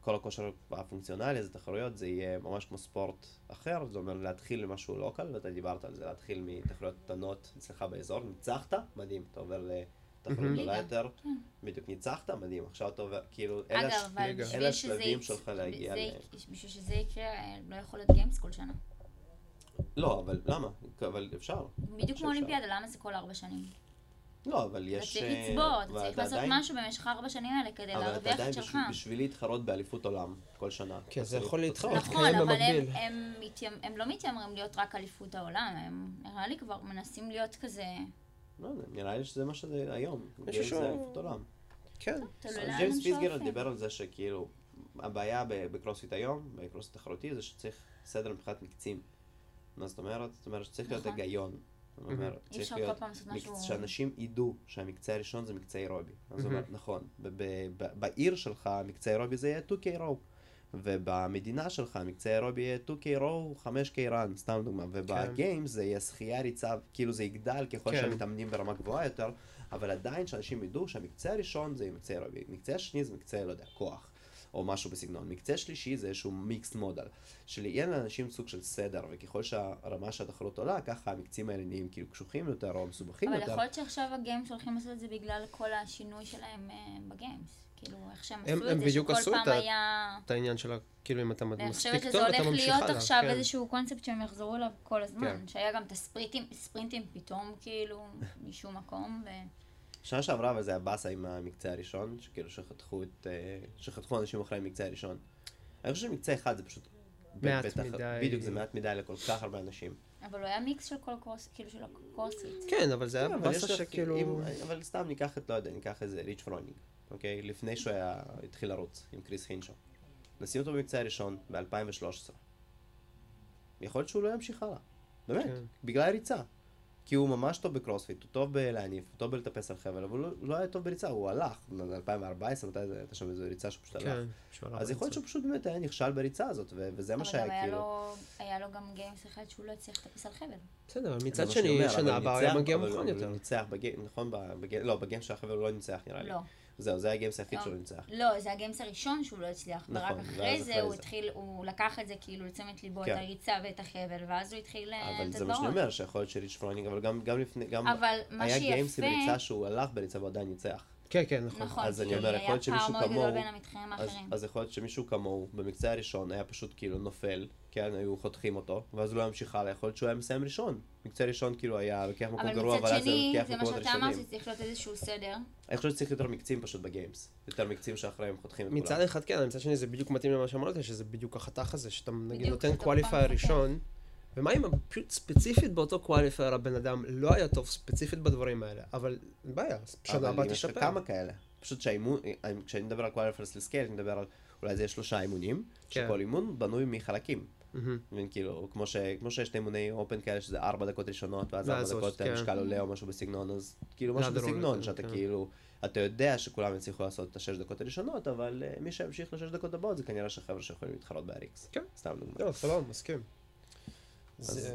שכל הכושר הפונקציונלי, זה תחרויות, זה יהיה ממש כמו ספורט אחר, זה אומר להתחיל ממשהו local, ואתה דיברת על זה, להתחיל מתחרויות קטנות אצלך באזור, ניצחת, מדהים, אתה עובר לתחרות ליגה, גדולה יותר, כן. בדיוק ניצחת, מדהים, עכשיו אתה עובר, כאילו, אלה השלבים שלך להגיע ל- בשביל שזה יקרה, לא יכול להיות גיימס כל שנה. לא, אבל למה? אבל אפשר. בדיוק. כמו אולימפיאדה, למה זה כל ארבע שנים? לא, אבל אתה יש... צריך אה, לצבור, אתה ואתה צריך לעשות עדיין- משהו במשך הארבע שנים האלה כדי אבל אתה להרוויח עדיין את שלך. בשביל- בשביל להתחרות באליפות עולם כל שנה. כן, אתה זה צריך יכול. להתחרות. נכון, אבל הם, במקביל. הם, מתיימ- הם לא מתיימרים להיות רק אליפות העולם, הם נראה לי כבר מנסים להיות כזה... לא יודע, נראה לי שזה מה שזה היום. שהוא- זה אליפות עולם. כן. ג'יימס שואפים. דיבר על זה שכאילו, הבעיה בקרוספיט היום, בקרוספיט תחרותי, זה שצריך סדר מבחינת מקצים. מה זאת אומרת? זאת אומרת שצריך להיות נכון. היגיון. זאת אומרת, צריך להיות שאנשים ידעו שהמקצה הראשון זה מקצה אירובי. אז הוא. אומר, נכון, בעיר שלך מקצה אירובי זה יהיה 2K row, ובמדינה שלך מקצה אירובי יהיה 2K row, 5K run, סתם דוגמה, וב-Games זה יהיה שחייה ריצה, כאילו זה יגדל ככל כן. שהמתאמנים ברמה גבוהה יותר, אבל עדיין שאנשים ידעו שהמקצה הראשון זה מקצה אירובי, מקצה השני זה מקצה, לא יודע, כוח. או משהו בסגנון. מקצה שלישי זה איזשהו מיקסט מודל, שיהיה לאנשים סוג של סדר, וככל שהרמה של התחרות עולה, ככה המקצים האלה נהיים כאילו קשוחים יותר או מסובכים אבל יותר. יכול להיות שעכשיו הגיימס הולכים לעשות את זה בגלל כל השינוי שלהם אה, בגיימס. כאילו, איך שהם הם- עשו את זה, שכל עשו פעם היה... את העניין של ה... כאילו אם אתה מספיק חושבת טוב, שזה אתה הולך ממשיך להיות הלאה. עכשיו כן. איזשהו קונספט שהם יחזרו אליו כל הזמן. כן. שהיה גם את הספריטים, ספרינטים פתאום, כאילו, משום מקום. ו... שנה שעברה, אבל זה היה באסה עם המקצה הראשון, שכאילו שחתכו את... אה, שחתכו אנשים אחרי המקצה הראשון. אני חושב שמקצה אחד זה פשוט... מעט בטח- מדי. בדיוק, זה מעט מדי לכל כך הרבה אנשים. אבל הוא היה מיקס של כל קורס, כאילו של הקורסית. כן, אבל זה היה כן, באסה שכאילו... אם- אבל סתם ניקח את, לא יודע, ניקח איזה ריץ' פרונינג, אוקיי? לפני שהוא היה, התחיל לרוץ עם קריס הינשו. נשים אותו במקצה הראשון ב-2013. יכול להיות שהוא לא ימשיך הלאה. באמת, כן. בגלל הריצה. כי הוא ממש טוב בקרוספיט, הוא טוב בלהניף, הוא טוב בלטפס על חבל, אבל הוא לא- הוא לא היה טוב בריצה, הוא הלך. ב-2014, מתי זה, הייתה שם איזו ריצה שהוא פשוט הלך. כן, הלך אז יכול להיות. שהוא פשוט באמת היה נכשל בריצה הזאת, וזה מה אבל גם שהיה היה כאילו. לו, היה לו גם גיימס אחד שהוא לא הצליח לטפס על חבל. בסדר, אבל מצד שני, אבל שנה הוא הבאה הוא היה ניצח, מגיע אבל מוכן הוא יותר. ניצח בגיים, נכון? לא, בגיים של החבל הוא לא ניצח נראה לי. זהו, זה הגיימס היחיד. שהוא ניצח. לא, זה הגיימס הראשון שהוא לא הצליח, ורק נכון, אחרי ואז זה אחרי הוא. התחיל, הוא לקח את זה כאילו לתשומת ליבו, את כן. הריצה ואת החבל, ואז הוא התחיל אה, אבל את זה מה שאני הדברות. אומר, שיכול להיות שריץ' פרונינג, אבל גם, גם לפני, גם אבל היה Games עם ריצה שהוא הלך בריצה והוא עדיין ניצח. כן, כן, נכון. נכון, אז אני כי אומר, יכול היה להיות שמישהו פער מאוד גדול כמוהו- בין המתחרים אז, האחרים. אז יכול להיות שמישהו כמוהו, במקצה הראשון, היה פשוט כאילו נופל, כן, היו חותכים אותו, ואז הוא לא המשיך הלאה, יכול להיות שהוא היה מסיים ראשון. מקצה ראשון כאילו היה לוקח מקום אבל גרוע, מצד אבל אז זה שני, לוקח זה מה מקומות שאתה אמרת, ראשונים. שצריך להיות איזשהו סדר. אני חושב שצריך יותר מקצים פשוט ב-Games. יותר מקצים שאחריהם חותכים את כולם. מצד אחד כן, מצד שני זה בדיוק מתאים למה שאמרת, שזה בדיוק החתך הזה, שאתה נגיד נותן qualifier. ראשון, ומה אם פשוט ספציפית באותו qualifier הבן אדם לא היה טוב ספציפית בדברים האלה, אבל אין בעיה, שנה הבאה אבל יש. כמה כאלה. פשוט שהאימון, כשאני מדבר על qualifiers ל-scale, אני מדבר על אולי זה שלושה אימונים, כן. שכל אימון בנוי מחלקים. מבין, כאילו, כמו, ש, כמו שיש אימוני Open כאלה שזה ארבע דקות ראשונות, ואז ארבע דקות כן. המשקל עולה או משהו בסגנון, אז כאילו משהו בסגנון, שאתה כן. כאילו, אתה יודע שכולם יצליחו לעשות את השש דקות הראשונות, אבל uh, מי שימשיך לשש דקות הבאות זה כנראה שחבר'ה שיכולים להתחרות ב-RX. כן. סתם דוגמא. לא, סבבה, מסכים. אז- זה-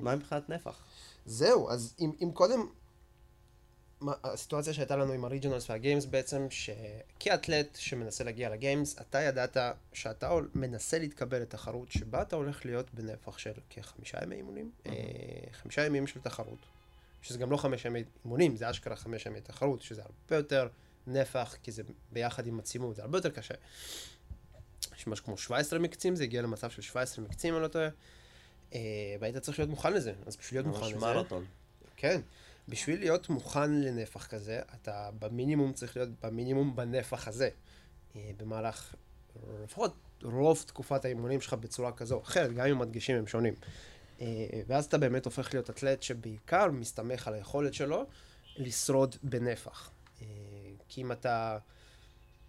מה מבחינת נפח? זהו, אז אם, אם קודם... מה- הסיטואציה שהייתה לנו עם הריג'ונלס והגיימס בעצם, שכאתלט שמנסה להגיע לגיימס, אתה ידעת שאתה מנסה להתקבל לתחרות שבה אתה הולך להיות בנפח של כחמישה ימי אימונים, אה, חמישה ימים של תחרות, שזה גם לא חמש ימי אימונים, זה אשכרה חמש ימי תחרות, שזה הרבה יותר נפח, כי זה ביחד עם עצימות, זה הרבה יותר קשה. יש משהו כמו 17 מקצים, זה הגיע למצב של 17 מקצים, אני לא טועה. אה, והיית צריך להיות מוכן לזה, אז בשביל להיות מוכן לזה... מרתון. כן. בשביל להיות מוכן לנפח כזה, אתה במינימום צריך להיות במינימום בנפח הזה. אה, במהלך, לפחות רוב תקופת האימונים שלך בצורה כזו או אחרת, גם אם הדגשים הם שונים. אה, ואז אתה באמת הופך להיות אתלט שבעיקר מסתמך על היכולת שלו לשרוד בנפח. אה, כי אם אתה...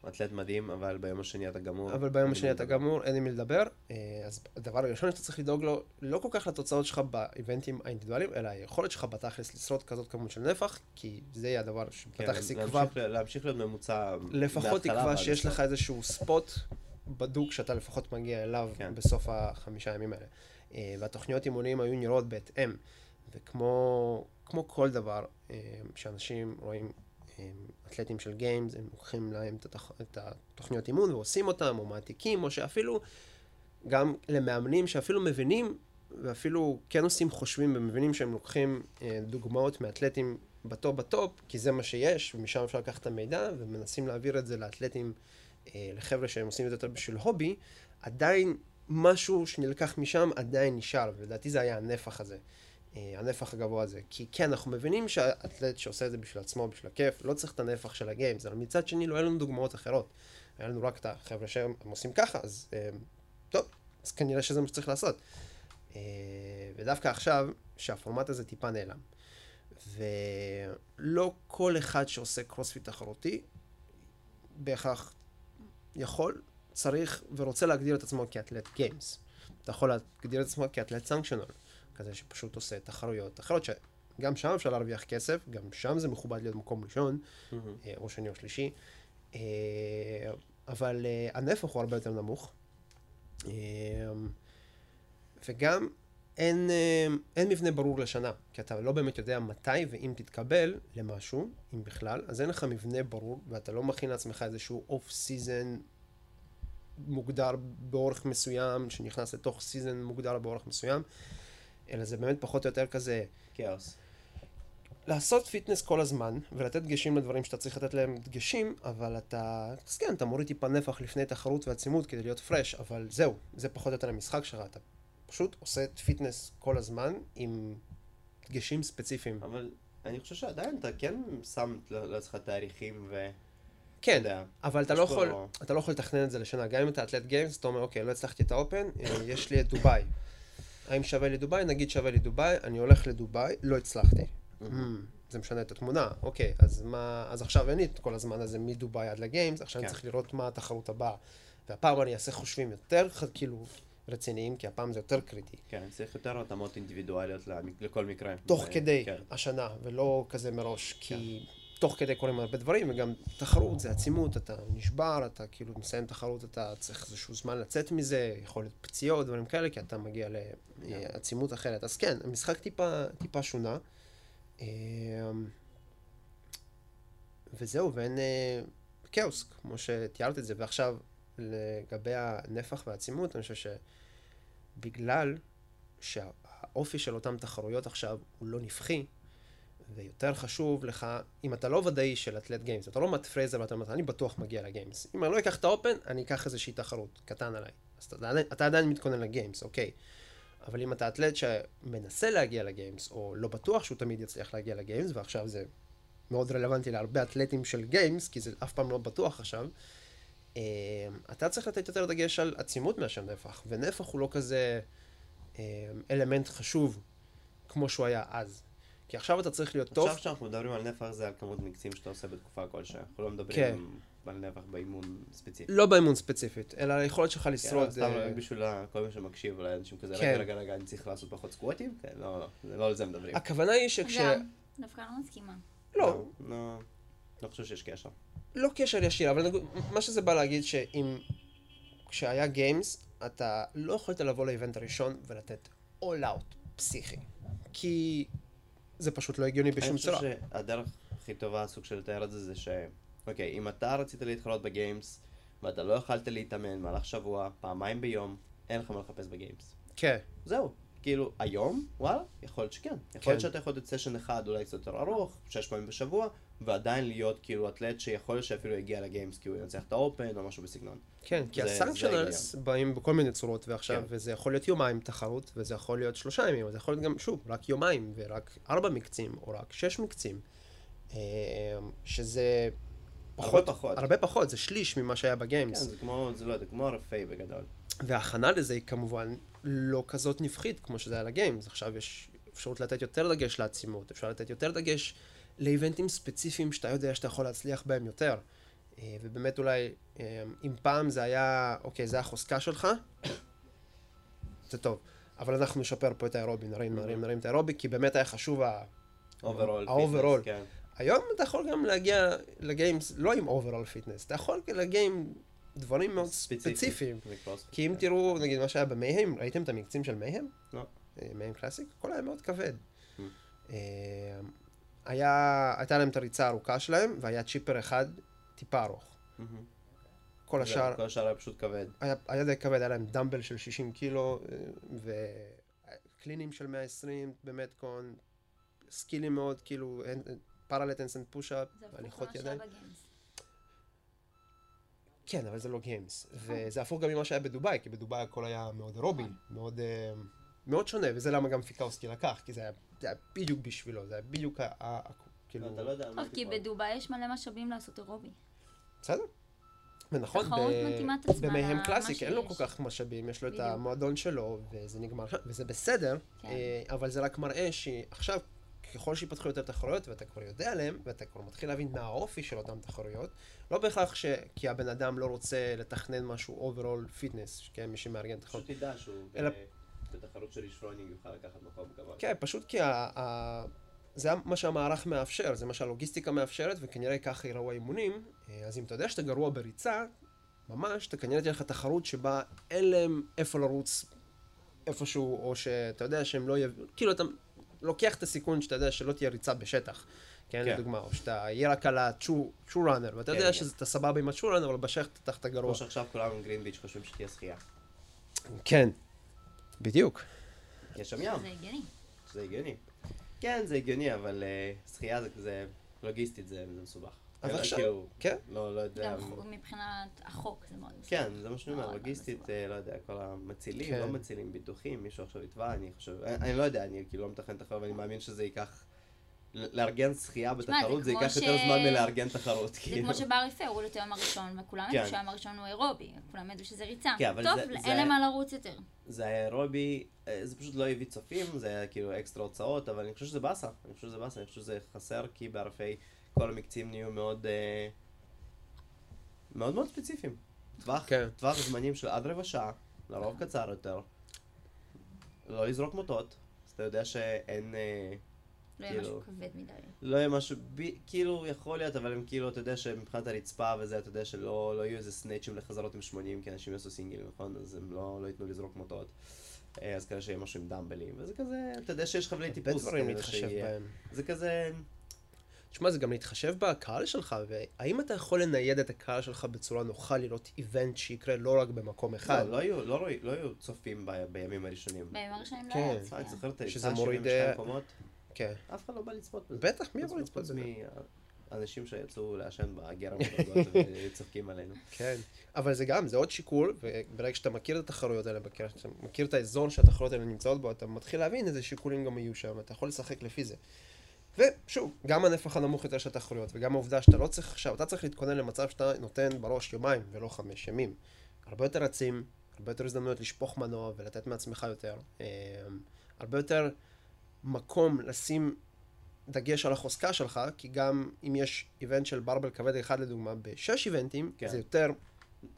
אתלט מדהים, אבל ביום השני אתה גמור. אבל ביום השני אתה גמור, אין עם מי לדבר. אה, אז הדבר הראשון שאתה צריך לדאוג לו, לא כל כך לתוצאות שלך באיבנטים האינדיבידואליים, אלא היכולת שלך בתכלס לשרוד כזאת כמות של נפח, כי זה יהיה הדבר כן, שבתכלס יקבע, להמשיך- להיות ממוצע לפחות יקבע שיש. לך איזשהו ספוט בדוק שאתה לפחות מגיע אליו כן. בסוף החמישה ימים האלה. אה, והתוכניות אימונים היו נראות בהתאם, וכמו כמו כל דבר אה, שאנשים רואים אתלטים של Games, הם לוקחים להם את, התח... את התוכניות אימון ועושים אותם, או מעתיקים, או שאפילו גם למאמנים שאפילו מבינים, ואפילו כן עושים חושבים ומבינים שהם לוקחים אה, דוגמאות מאתלטים ב-top ב-top, כי זה מה שיש, ומשם אפשר לקחת את המידע, ומנסים להעביר את זה לאתלטים, אה, לחבר'ה שהם עושים את זה יותר בשביל hobby, עדיין משהו שנלקח משם עדיין נשאר, ולדעתי זה היה הנפח הזה. אה, הנפח הגבוה הזה. כי כן, אנחנו מבינים שהאתלט שעושה את זה בשביל עצמו, בשביל הכיף, לא צריך את הנפח של הגיימס, אבל מצד שני לא היה לנו דוגמאות אחרות. היה לנו רק את החבר'ה שהם הם עושים ככה, אז אה, טוב, אז כנראה שזה מה שצריך לעשות. אה, ודווקא עכשיו, שהפורמט הזה טיפה נעלם, ולא כל אחד שעושה קרוספיט תחרותי, בהכרח יכול, צריך ורוצה להגדיר את עצמו כאתלט Games. אתה יכול להגדיר את עצמו כאתלט sanctional, כזה שפשוט עושה תחרויות אחרות, שגם שם אפשר להרוויח כסף, גם שם זה מכובד להיות מקום ראשון. אה, או שני או שלישי, אה, אבל אה, הנפח הוא הרבה יותר נמוך. וגם אין, אין מבנה ברור לשנה, כי אתה לא באמת יודע מתי ואם תתקבל למשהו, אם בכלל, אז אין לך מבנה ברור, ואתה לא מכין לעצמך איזשהו off season מוגדר באורך מסוים, שנכנס לתוך season מוגדר באורך מסוים, אלא זה באמת פחות או יותר כזה כאוס. לעשות fitness כל הזמן, ולתת דגשים לדברים שאתה צריך לתת להם דגשים, אבל אתה, אז כן, אתה מוריד טיפה נפח לפני תחרות ועצימות כדי להיות fresh, אבל זהו, זה פחות או יותר המשחק שלך, אתה פשוט עושה fitness כל הזמן עם דגשים ספציפיים. אבל אני חושב שעדיין אתה כן שם לעצמך תאריכים ו... כן, אבל אתה לא יכול, אתה לא יכול לתכנן את זה לשנה, גם אם אתה אתלט גיימס, אתה אומר, אוקיי, לא הצלחתי את האופן, אה, יש לי את דובאי. האם שווה לי דובאי? נגיד שווה לי דובאי, אני הולך לדובאי, לא הצלחתי. זה משנה את התמונה, אוקיי, אז מה, אז עכשיו אין לי את כל הזמן הזה מדובאי עד לגיימס, עכשיו אני כן. צריך לראות מה התחרות הבאה. והפעם אני אעשה חושבים יותר, כאילו, רציניים, כי הפעם זה יותר קריטי. כן, צריך יותר התאמות אינדיבידואליות לכל מקרה. תוך ו- כדי כן. השנה, ולא כזה מראש, כי תוך כדי קורים הרבה דברים, וגם תחרות זה עצימות, אתה נשבר, אתה כאילו מסיים תחרות, אתה צריך איזשהו זמן לצאת מזה, יכול להיות פציעות, דברים כאלה, כי אתה מגיע לעצימות אחרת. אז כן, המשחק טיפה, טיפה שונה. אמ, וזהו, ואין אה, כאוס, כמו שתיארת את זה. ועכשיו, לגבי הנפח והעצימות, אני חושב שבגלל שהאופי של אותן תחרויות עכשיו הוא לא נפחי, ויותר חשוב לך, אם אתה לא ודאי של אתלט Games, אתה לא מאט פרייזר ואתה אומר, אני בטוח מגיע ל-Games. אם אני לא אקח את ה-Open, אני אקח איזושהי תחרות, קטן עליי. אז אתה, עדיין- אתה עדיין מתכונן ל-Games, אוקיי. אבל אם אתה אתלט שמנסה להגיע ל-Games, או לא בטוח שהוא תמיד יצליח להגיע ל-Games, ועכשיו זה מאוד רלוונטי להרבה אתלטים של Games, כי זה אף פעם לא בטוח עכשיו, אה, אתה צריך לתת יותר דגש על עצימות מאשר נפח, ונפח הוא לא כזה אה, אלמנט חשוב כמו שהוא היה אז. כי עכשיו אתה צריך להיות טוב, עכשיו כשאנחנו מדברים על נפח זה על כמות מקצים שאתה עושה בתקופה כלשהה. אנחנו לא כן. מדברים על נפח באימון ספציפי. לא באימון ספציפית, אלא היכולת שלך כן, לשרוד. סתם אה, בשביל כל מי שמקשיב, אולי אנשים כזה, כן. רגע, רגע, רגע, אני צריך לעשות פחות סקווטים? כן, לא, לא, לא על זה מדברים. הכוונה היא שכש... גם, דווקא לא מסכימה. לא, לא, לא חושב שיש קשר. לא קשר ישיר, אבל מה שזה בא להגיד שאם... כשהיה גיימס, אתה לא יכולת לבוא לאיבנט הראשון ולתת all out פסיכי. כי זה פשוט לא הגיוני בשום אני צורה. חושב שהדרך הכי טובה, סוג של לתאר את זה, זה ש... אוקיי, אם אתה רצית להתחרות בגיימס, ואתה לא יכלת להתאמן במהלך שבוע, פעמיים ביום, אין לך מה לחפש בגיימס. כן, זהו. כאילו, היום, וואלה, יכול להיות שכן. יכול כן. להיות שאתה יכול לתת סשן אחד, אולי קצת יותר ארוך, שש פעמים בשבוע, ועדיין להיות כאילו אתלט שיכול להיות שאפילו יגיע לגיימס כי הוא ינצח את האופן או משהו בסגנון. כן, כי הסנקשיונלס באים בכל מיני צורות, ועכשיו, כן. וזה יכול להיות יומיים תחרות, וזה יכול להיות שלושה ימים, וזה יכול להיות גם, שוב, רק יומיים, ורק ארבע מקצים, או רק שש מקצים, אה, שזה פחות, הרבה פחות. הרבה פחות, זה שליש ממה שהיה כן, בגיימס. זה כמו, זה לא יודע, כמו RFA בגדול. וההכנה לזה היא כמובן לא כזאת נפחית כמו שזה היה ל-Games. עכשיו יש אפשרות לתת יותר דגש לעצימות, אפשר לתת יותר דגש לאיבנטים ספציפיים שאתה יודע שאתה יכול להצליח בהם יותר. אה, ובאמת אולי, אה, אם פעם זה היה, אוקיי, זה החוזקה שלך, זה טוב. אבל אנחנו נשפר פה את האירובי, נרים, נרים, נרים את האירובי, כי באמת היה חשוב ה... overall. ה-overall. כן. היום אתה יכול גם להגיע ל-Games, לא עם overall fitness, אתה יכול להגיע עם דברים מאוד ספציפי. ספציפיים. כי אם כן. תראו, נגיד, מה שהיה ב Mayhem, ראיתם את המקצים של Mayhem? לא. אה, Mayhem Classic? הכל היה מאוד כבד. היה, הייתה להם את הריצה הארוכה שלהם, והיה chipper אחד טיפה ארוך. מהמם. כל השאר כל השאר היה פשוט כבד. היה, היה די כבד, היה להם dumbbell של 60 קילו, וקלינים של 120 ב metcon, סקילים מאוד, כאילו, parallette handstand push-up, הליכות ידיים. כן, אבל זה לא Games. וזה הפוך גם ממה שהיה בדובאי, כי בדובאי הכל היה מאוד אירובי, מאוד, אה, מאוד שונה, וזה למה גם פיקאוסקי לקח, כי זה היה, זה היה בדיוק בשבילו, זה היה בדיוק ה... ה- ה- כאילו... אתה לא יודע טוב, כי תיפול. בדובאי יש מלא משאבים לעשות אירובי. בסדר. ונכון, ב Mayhem Classic אין לו כל. כך משאבים, יש לו את. המועדון שלו, וזה נגמר וזה בסדר, כן. אה, אבל זה רק מראה שעכשיו, ככל שיפתחו יותר תחרויות, ואתה כבר יודע עליהן, ואתה כבר מתחיל להבין מה האופי של אותן תחרויות, לא בהכרח ש... כי הבן אדם לא רוצה לתכנן משהו overall fitness, כן, מי שמארגן תחרות. פשוט תדע שהוא בתחרות של ריץ' פרונינג יוכל לקחת מקום גבוה. כן, פשוט כי ה... ה... זה מה שהמערך מאפשר, זה מה שהלוגיסטיקה מאפשרת, וכנראה ככה ייראו האימונים. אה, אז אם אתה יודע שאתה גרוע בריצה, ממש, אתה כנראה תהיה לך תחרות שבה אין להם איפה לרוץ איפשהו, או שאתה יודע שהם לא יב... כאילו, אתה לוקח את הסיכון שאתה יודע שלא תהיה ריצה בשטח. כן, כן. לדוגמה, או שאתה יהיה רק על ה-true runner, ואתה כן, יודע כן. שאתה סבבה עם ה-true runner, אבל בשטח אתה גרוע. כמו שעכשיו כולם עם גרין ביץ' חושבים שתהיה שחייה. כן, בדיוק. יש שם ים, זה הגיוני. זה הגיוני. כן, זה הגיוני, אבל אה, שחייה זה כזה, לוגיסטית זה זה מסובך. אז אלא עכשיו- כאילו, כן. לא, לא יודע. גם מבחינת החוק זה מאוד מסובך. כן, זה מה שאני אומר, מאוד לוגיסטית, מסובך. אה, לא יודע, כל המצילים, כן. לא מצילים, ביטוחים, מישהו עכשיו יתבע, אני חושב, אני אני לא יודע, אני כאילו לא מתכנן תחרות, ואני מאמין שזה ייקח, לארגן שחייה בתחרות, זה ייקח יותר זמן מלארגן תחרות, זה כאילו. כמו שבאריפה הראו לו את היום הראשון, וכולם כן. ידעו שהיום הראשון הוא אירובי, כולם ידעו שזה ריצה. כן, אבל טוב, אין להם מה לרוץ יותר. זה היה אירובי, אה, זה פשוט לא הביא צופים, זה היה כאילו אקסטרה הוצאות, אבל אני חושב שזה באסה, אני חושב שזה באסה, אני חושב שזה חסר, כי בערפי כל המקצים נהיו מאוד, אה, מאוד מאוד ספציפיים. טווח, כן. טווח זמנים של עד רבע שעה, לרוב קצר יותר, לא לזרוק מוטות, אז אתה יודע שאין, אה, לא יהיה כאילו- משהו כבד מדי. לא יהיה משהו, כאילו יכול להיות, אבל הם כאילו, אתה יודע שמבחינת הרצפה וזה, אתה יודע שלא לא יהיו איזה סנאצ'ים לחזרות עם 80, כי אנשים יעשו סינגלים, נכון? אז הם לא, לא ייתנו לזרוק מוטות. אה, אז כנראה שיהיה משהו עם דמבלים, וזה כזה, אתה יודע שיש חבלי הרבה טיפוס, דברים כנראה להתחשב שיהיה. בהם. זה כזה, תשמע, זה גם להתחשב בקהל שלך, והאם אתה יכול לנייד את הקהל שלך בצורה נוחה לראות איבנט שיקרה לא רק במקום אחד? לא, לא יהיו, לא, לא יהיו צופים ב, בימים הראשונים. בימים הראשונים לא כן. היה אה. אני זוכר את שזה הריצה מוריד, 72 אה, מקומות, כן. אף אחד לא בא לצפות בזה. בטח, מי יבוא לצפות חוץ בזה? מאנשים שיצאו לעשן בגר [LAUGHS] המדרגות וצוחקים עלינו. כן. אבל זה גם, זה עוד שיקול, וברגע שאתה מכיר את התחרויות האלה, ברגע שאתה מכיר את האזור שהתחרויות האלה נמצאות בו, אתה מתחיל להבין איזה שיקולים גם יהיו שם, אתה יכול לשחק לפי זה. ושוב, גם הנפח הנמוך יותר של התחרויות, וגם העובדה שאתה לא צריך עכשיו, אתה צריך להתכונן למצב שאתה נותן בראש יומיים ולא חמש ימים. הרבה יותר רצים, הרבה יותר הזדמנויות לשפוך מנוע ולתת מעצמך יותר. אה, הרבה יותר מקום לשים דגש על החוזקה שלך, כי גם אם יש איבנט של ברבל כבד אחד לדוגמה, בשש איבנטים, כן. זה יותר,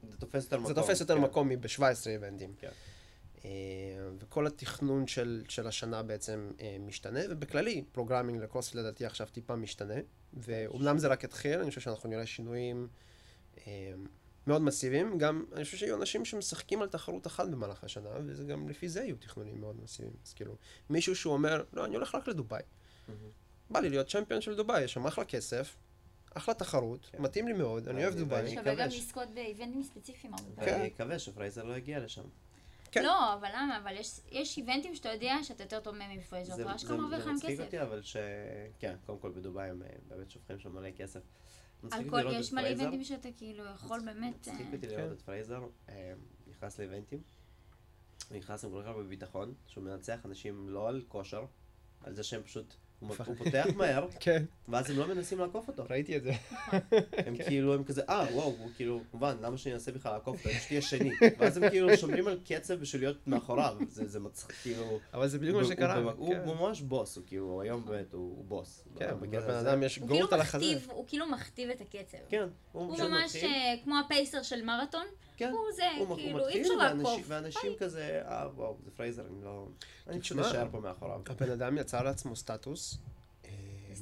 זה תופס יותר מקום. זה תופס יותר כן. מקום מב-17 איבנטים. כן. אה, וכל התכנון של, של השנה בעצם אה, משתנה, ובכללי, programming לקרוספיט לדעתי עכשיו טיפה משתנה, ואומנם זה רק התחיל, אני חושב שאנחנו נראה שינויים אה, מאוד מסיביים, גם אני חושב שיהיו אנשים שמשחקים על תחרות אחת במהלך השנה, וזה גם לפי זה יהיו תכנונים מאוד מסיביים, אז כאילו, מישהו שהוא אומר, לא, אני הולך רק לדובאי. בא לי להיות champion של דובאי, יש שם אחלה כסף, אחלה תחרות, כן. מתאים לי מאוד, אני אוהב אני- דובאי. ואני- שווה גם מקווה לזכות באיבנטים ספציפיים הרבה כן. פעמים. אני מקווה שפרייזר לא יגיע לשם. כן. לא, אבל למה? אבל יש- יש איבנטים שאתה יודע שאתה יותר טוב מהם מפרייזר, זה אתה זה- אשכרה מרוויח זה להם מצחיק כסף. אותי, אבל ש... כן, קודם כל בדובאי הם באמת שופכים שם מלא כסף. על מצחיק כל, אותי יש את מלא. איבנטים שאתה כאילו יכול באמת... אה, מצחיק אותי כן. לראות את פרייזר, אה, נכנס לאיבנטים, הוא נכנס עם כל כך הרבה ביטחון, שהוא מנצח אנשים לא על כושר, על זה שהם פשוט, הוא פותח מהר, [LAUGHS] כן, ואז הם לא מנסים לעקוף אותו. ראיתי את זה. [LAUGHS] הם כאילו, הם כזה, אה, וואו, הוא כאילו, כמובן, למה שאני אנסה בכלל לעקוף אותו, שתהיה שני. ואז הם כאילו שומרים על קצב בשביל להיות מאחוריו, זה זה מצחיק, כאילו... אבל זה בדיוק מה שקרה. הוא במ- הוא כן. ממש בוס, הוא כאילו, היום באמת, הוא בוס. כן, לבן הזה. אדם יש הוא כאילו GOAT על החזה. הוא כאילו מכתיב את הקצב. כן, הוא פשוט ממש. אה, כמו ה pacer של מרתון, כן. הוא זה, הוא כאילו, אי אפשר ואנשים- לעקוף. ואנשים כזה, אה, וואו, זה פרייזר, אני לא... אני פשוט אשאר פה מאחוריו. הבן אדם יצר לעצמו סטטוס אה,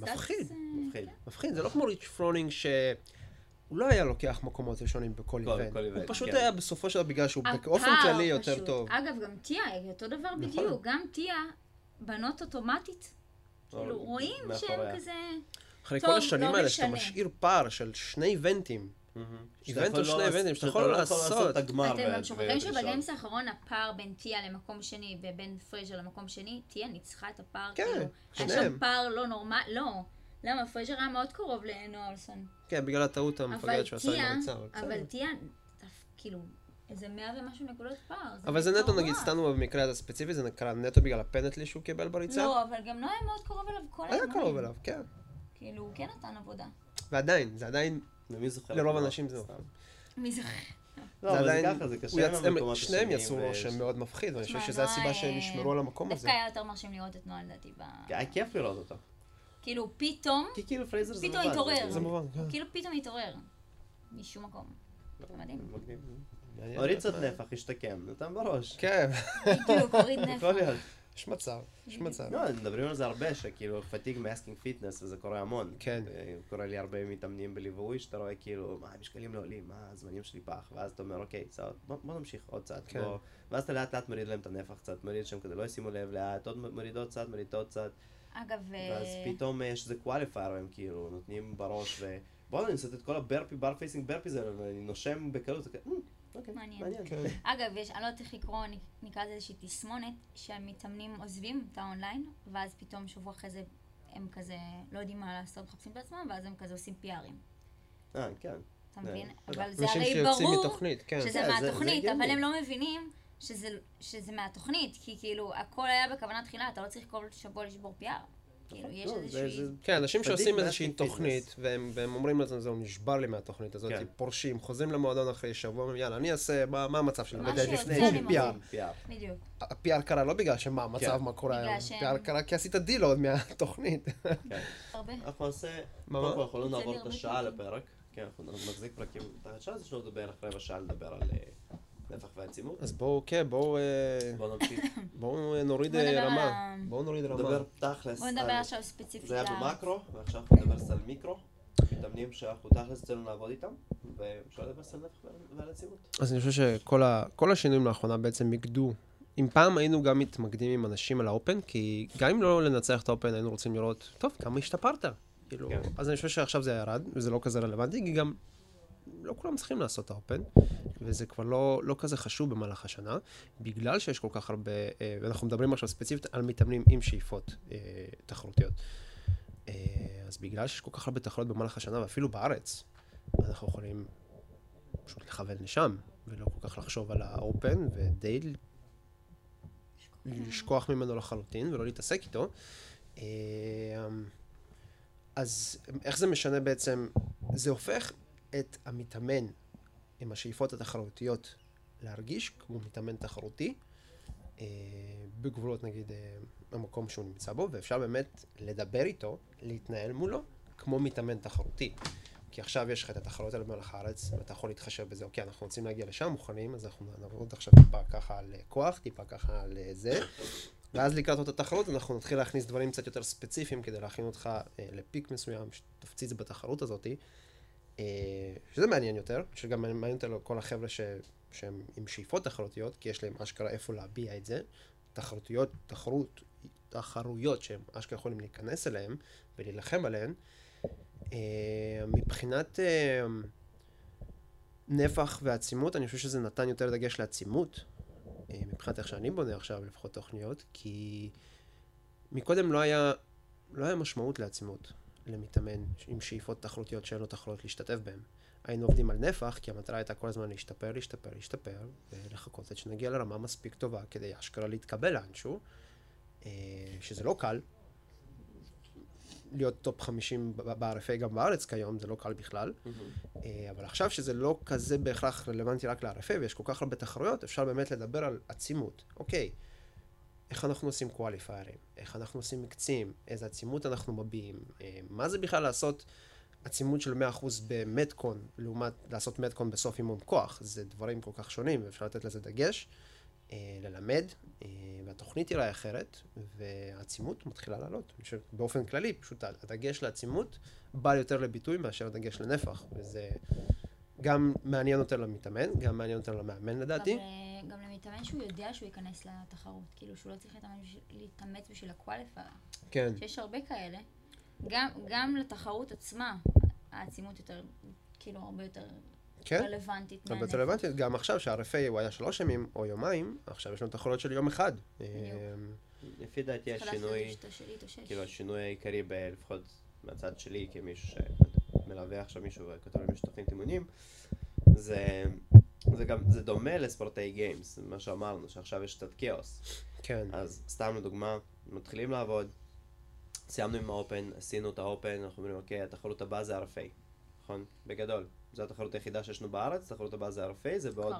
מפחיד. אה, מפחיד. מפחיד, זה לא כמו ריץ' פרונינג ש... הוא לא היה לוקח מקומות ראשונים בכל כל- איבנט. כל הוא פשוט כן. היה בסופו של דבר בגלל שהוא באופן כללי יותר פשוט. טוב. אגב, גם טיה, אותו דבר נכון. בדיוק. גם טיה, בנות אוטומטית. כאילו, רואים שהם. כזה... אחרי טוב, כל השנים לא האלה שאתה. משאיר פער של שני איבנטים. איבנט או שני איבנטים שאתה יכול לא לעשות. אתם גם שוכחים. שב Games האחרון הפער בין טיה למקום שני ובין פרייזר למקום שני, טיה ניצחה את הפער. כן, כאילו, היה שניהם. שם פער לא נורמל, לא. למה? פרייזר היה מאוד קרוב לנואה אולסן. כן, בגלל הטעות אבל המפגרת שהוא עשה עם הריצה. אבל טיה, כאילו, איזה מאה ומשהו נקודות פער. אבל זה נטו, נגיד. סתם במקרה הזה הספציפי, זה נקרא נטו בגלל הפנטלי שהוא קיבל בריצה? לא, אבל גם לא היה מאוד קרוב אליו כל היה האימונים. קרוב אליו, כן. כאילו, הוא כן נתן עבודה. ועדיין, זה עדיין, ומי זוכר? לרוב האנשים זה? סתם. מי זוכר? לא, זה אבל זה עדיין, ככה, זה קשה עם המקומות שניהם השניים, יצרו ויש- רושם מאוד מפחיד, ואני חושב שזו הסיבה נואה, שהם אה, נשמרו על המקום הזה. דווקא היה יותר מרשים לראות את נואה לדעתי ב... היה כיף לראות אותו. כאילו, פתאום, כי כאילו פרייזר זה פתאום מובן, התעורר. זה מובן, כן. כאילו פתאום התעורר. משום מקום. זה מדהים. הוריד קצת נפח, השתקם, נתן בראש. כן, בדיוק, הוריד נפח. יש מצב, יש מצב. לא, מדברים על זה הרבה, שכאילו fatigue masking fitness, וזה קורה המון. כן. אה, קורה לי הרבה מתאמנים בליווי, שאתה רואה כאילו, מה, המשקלים לא עולים, מה, הזמנים שלי פח, ואז אתה אומר, אוקיי, סבבה, בוא בוא נמשיך עוד קצת. כן. בוא- ואז אתה לאט לאט מוריד להם את הנפח קצת, מוריד שהם כזה לא ישימו לב, לאט, עוד מוריד עוד קצת, מוריד עוד קצת, אגב, ואז אה, פתאום יש איזה qualifier, הם כאילו נותנים בראש, ו... בוא'נה, אני עושה את כל ה burpee, bar facing burpees האלה, ואני נושם בקלות, זה "מ, אוקיי, מעניין." מעניין. כן. אגב, יש, אני לא יודעת איך לקרוא, נקרא לזה איזושהי תסמונת, שהמתאמנים עוזבים את האונליין, ואז פתאום שבוע אחרי זה הם כזה לא יודעים מה לעשות, מחפשים את עצמם, ואז הם כזה עושים פיארים. אה, כן. אתה זה- מבין? בטח. אבל זה אנשים הרי ברור מתוכנית, כן. שזה כן, זה- זה מהתוכנית, אבל. הם לא מבינים שזה, שזה מהתוכנית, כי כאילו, הכל היה בכוונה תחילה, אתה לא צריך כל שבוע לשבור פיאר. כאילו, יש לא, איזושהי... כן, אנשים שעושים איזושהי. תוכנית, והם והם אומרים לעצמם, זהו, נשבר לי מהתוכנית הזאת, כן. פורשים, חוזרים למועדון אחרי שבוע, אומרים, יאללה, אני אעשה, מה מה המצב שלי? מה שיוצא לי. בדיוק. ה-PR קרה לא בגלל שמה המצב, כן. מה קורה היום, שהם- PR קרה כי עשית דיל עוד מהתוכנית. כן. הרבה. אנחנו נעשה, מה, קודם? כל אנחנו לא נעבור את השעה. לפרק, כן, אנחנו נחזיק פרקים, את השעה זה שלנו בערך רבע שעה לדבר על נפח ועצימות. אז בואו, כן, בואו אה, בואו נמשיך, בואו אה, נוריד אה, רמה. בואו נוריד רמה. נדבר תכלס, בוא נדבר עכשיו ספציפית. זה היה במקרו, ועכשיו אנחנו נדבר על מיקרו, מתאמנים שאנחנו תכלס אצלנו לעבוד איתם, ואפשר לדבר על נפח ועל עצימות. אז אני חושב שכל השינויים לאחרונה בעצם מיקדו. אם פעם היינו גם מתמקדים עם אנשים על האופן, כי גם אם לא לנצח את האופן, היינו רוצים לראות, טוב, כמה השתפרת. כאילו, כן. אז אני חושב שעכשיו זה ירד, וזה לא כזה רלוונטי, כי גם לא כולם צריכים לעשות האופן, וזה כבר לא, לא כזה חשוב במהלך השנה, בגלל שיש כל כך הרבה, אה, ואנחנו מדברים עכשיו ספציפית על מתאמנים עם שאיפות אה, תחרותיות. אה, אז בגלל שיש כל כך הרבה תחרויות במהלך השנה, ואפילו בארץ, אנחנו יכולים פשוט לכוון לשם, ולא כל כך לחשוב על האופן, ודי לשכוח ממנו לחלוטין, ולא להתעסק איתו. אז איך זה משנה בעצם? זה הופך את המתאמן עם השאיפות התחרותיות להרגיש כמו מתאמן תחרותי, אה, בגבולות נגיד אה, המקום שהוא נמצא בו, ואפשר באמת לדבר איתו, להתנהל מולו, כמו מתאמן תחרותי. כי עכשיו יש לך את התחרויות האלה במהלך הארץ, ואתה יכול להתחשב בזה, אוקיי, אנחנו רוצים להגיע לשם מוכנים, אז אנחנו נעבוד עכשיו טיפה ככה על אה, כוח, טיפה ככה על אה, זה, ואז לקראת אותה תחרות אנחנו נתחיל להכניס דברים קצת יותר ספציפיים כדי להכין אותך אה, לפיק מסוים, שתפציץ בתחרות הזאתי, אה, שזה מעניין יותר, שגם מעניין יותר כל החבר'ה ש, שהם עם שאיפות תחרותיות, כי יש להם אשכרה איפה להביע את זה, תחרותיות, תחרות, תחרויות שהם אשכרה יכולים להיכנס אליהם ולהילחם עליהן. אה, מבחינת אה, נפח ועצימות, אני חושב שזה נתן יותר דגש לעצימות, אה, מבחינת איך שאני בונה עכשיו לפחות תוכניות, כי מקודם לא היה, לא היה משמעות לעצימות למתאמן עם שאיפות תחרותיות שאין לו תחרויות להשתתף בהן. היינו עובדים על נפח, כי המטרה הייתה כל הזמן להשתפר, להשתפר, להשתפר, ולחכות עד שנגיע לרמה מספיק טובה כדי אשכרה להתקבל לאנשהו, אה, שזה לא קל. להיות top 50 ב-RFA גם בארץ כיום, זה לא קל בכלל. אה, אבל עכשיו שזה לא כזה בהכרח רלוונטי רק ל-RFA ויש כל כך הרבה תחרויות, אפשר באמת לדבר על עצימות. אוקיי, איך אנחנו עושים קואליפיירים, איך אנחנו עושים מקצים, איזה עצימות אנחנו מביעים, אה, מה זה בכלל לעשות עצימות של 100% במטקון, לעומת לעשות מטקון בסוף אימון כוח, זה דברים כל כך שונים, ואפשר לתת לזה דגש, אה, ללמד, אה, והתוכנית תיראה אחרת, והעצימות מתחילה לעלות. באופן כללי, פשוט הדגש לעצימות בא יותר לביטוי מאשר הדגש לנפח, וזה גם מעניין יותר למתאמן, גם מעניין יותר למאמן לדעתי. גם, ל- גם למתאמן שהוא יודע שהוא ייכנס לתחרות, כאילו שהוא לא צריך להתאמץ בשביל- הקואליפייר. כן, שיש הרבה כאלה. גם, גם לתחרות עצמה, העצימות יותר, כאילו, הרבה יותר כן. רלוונטית הרבה. יותר רלוונטית, גם עכשיו שה-RFA הוא היה שלוש ימים או יומיים, עכשיו יש לנו תחרויות של יום אחד. אה, לפי דעתי השינוי. כאילו השינוי העיקרי, לפחות מהצד שלי, כמישהו שמלווה עכשיו מישהו וכותב למישהו תוכנית אימונים, זה, זה גם, זה דומה לספורטאי גיימס, מה שאמרנו, שעכשיו יש קצת כאוס. כן, אז סתם לדוגמה, מתחילים לעבוד, סיימנו עם האופן, עשינו את האופן, אנחנו אומרים, אוקיי, התחרות הבאה זה RFA, נכון? בגדול. זו התחרות היחידה שיש לנו בארץ, התחרות הבאה זה RFA, זה בעוד.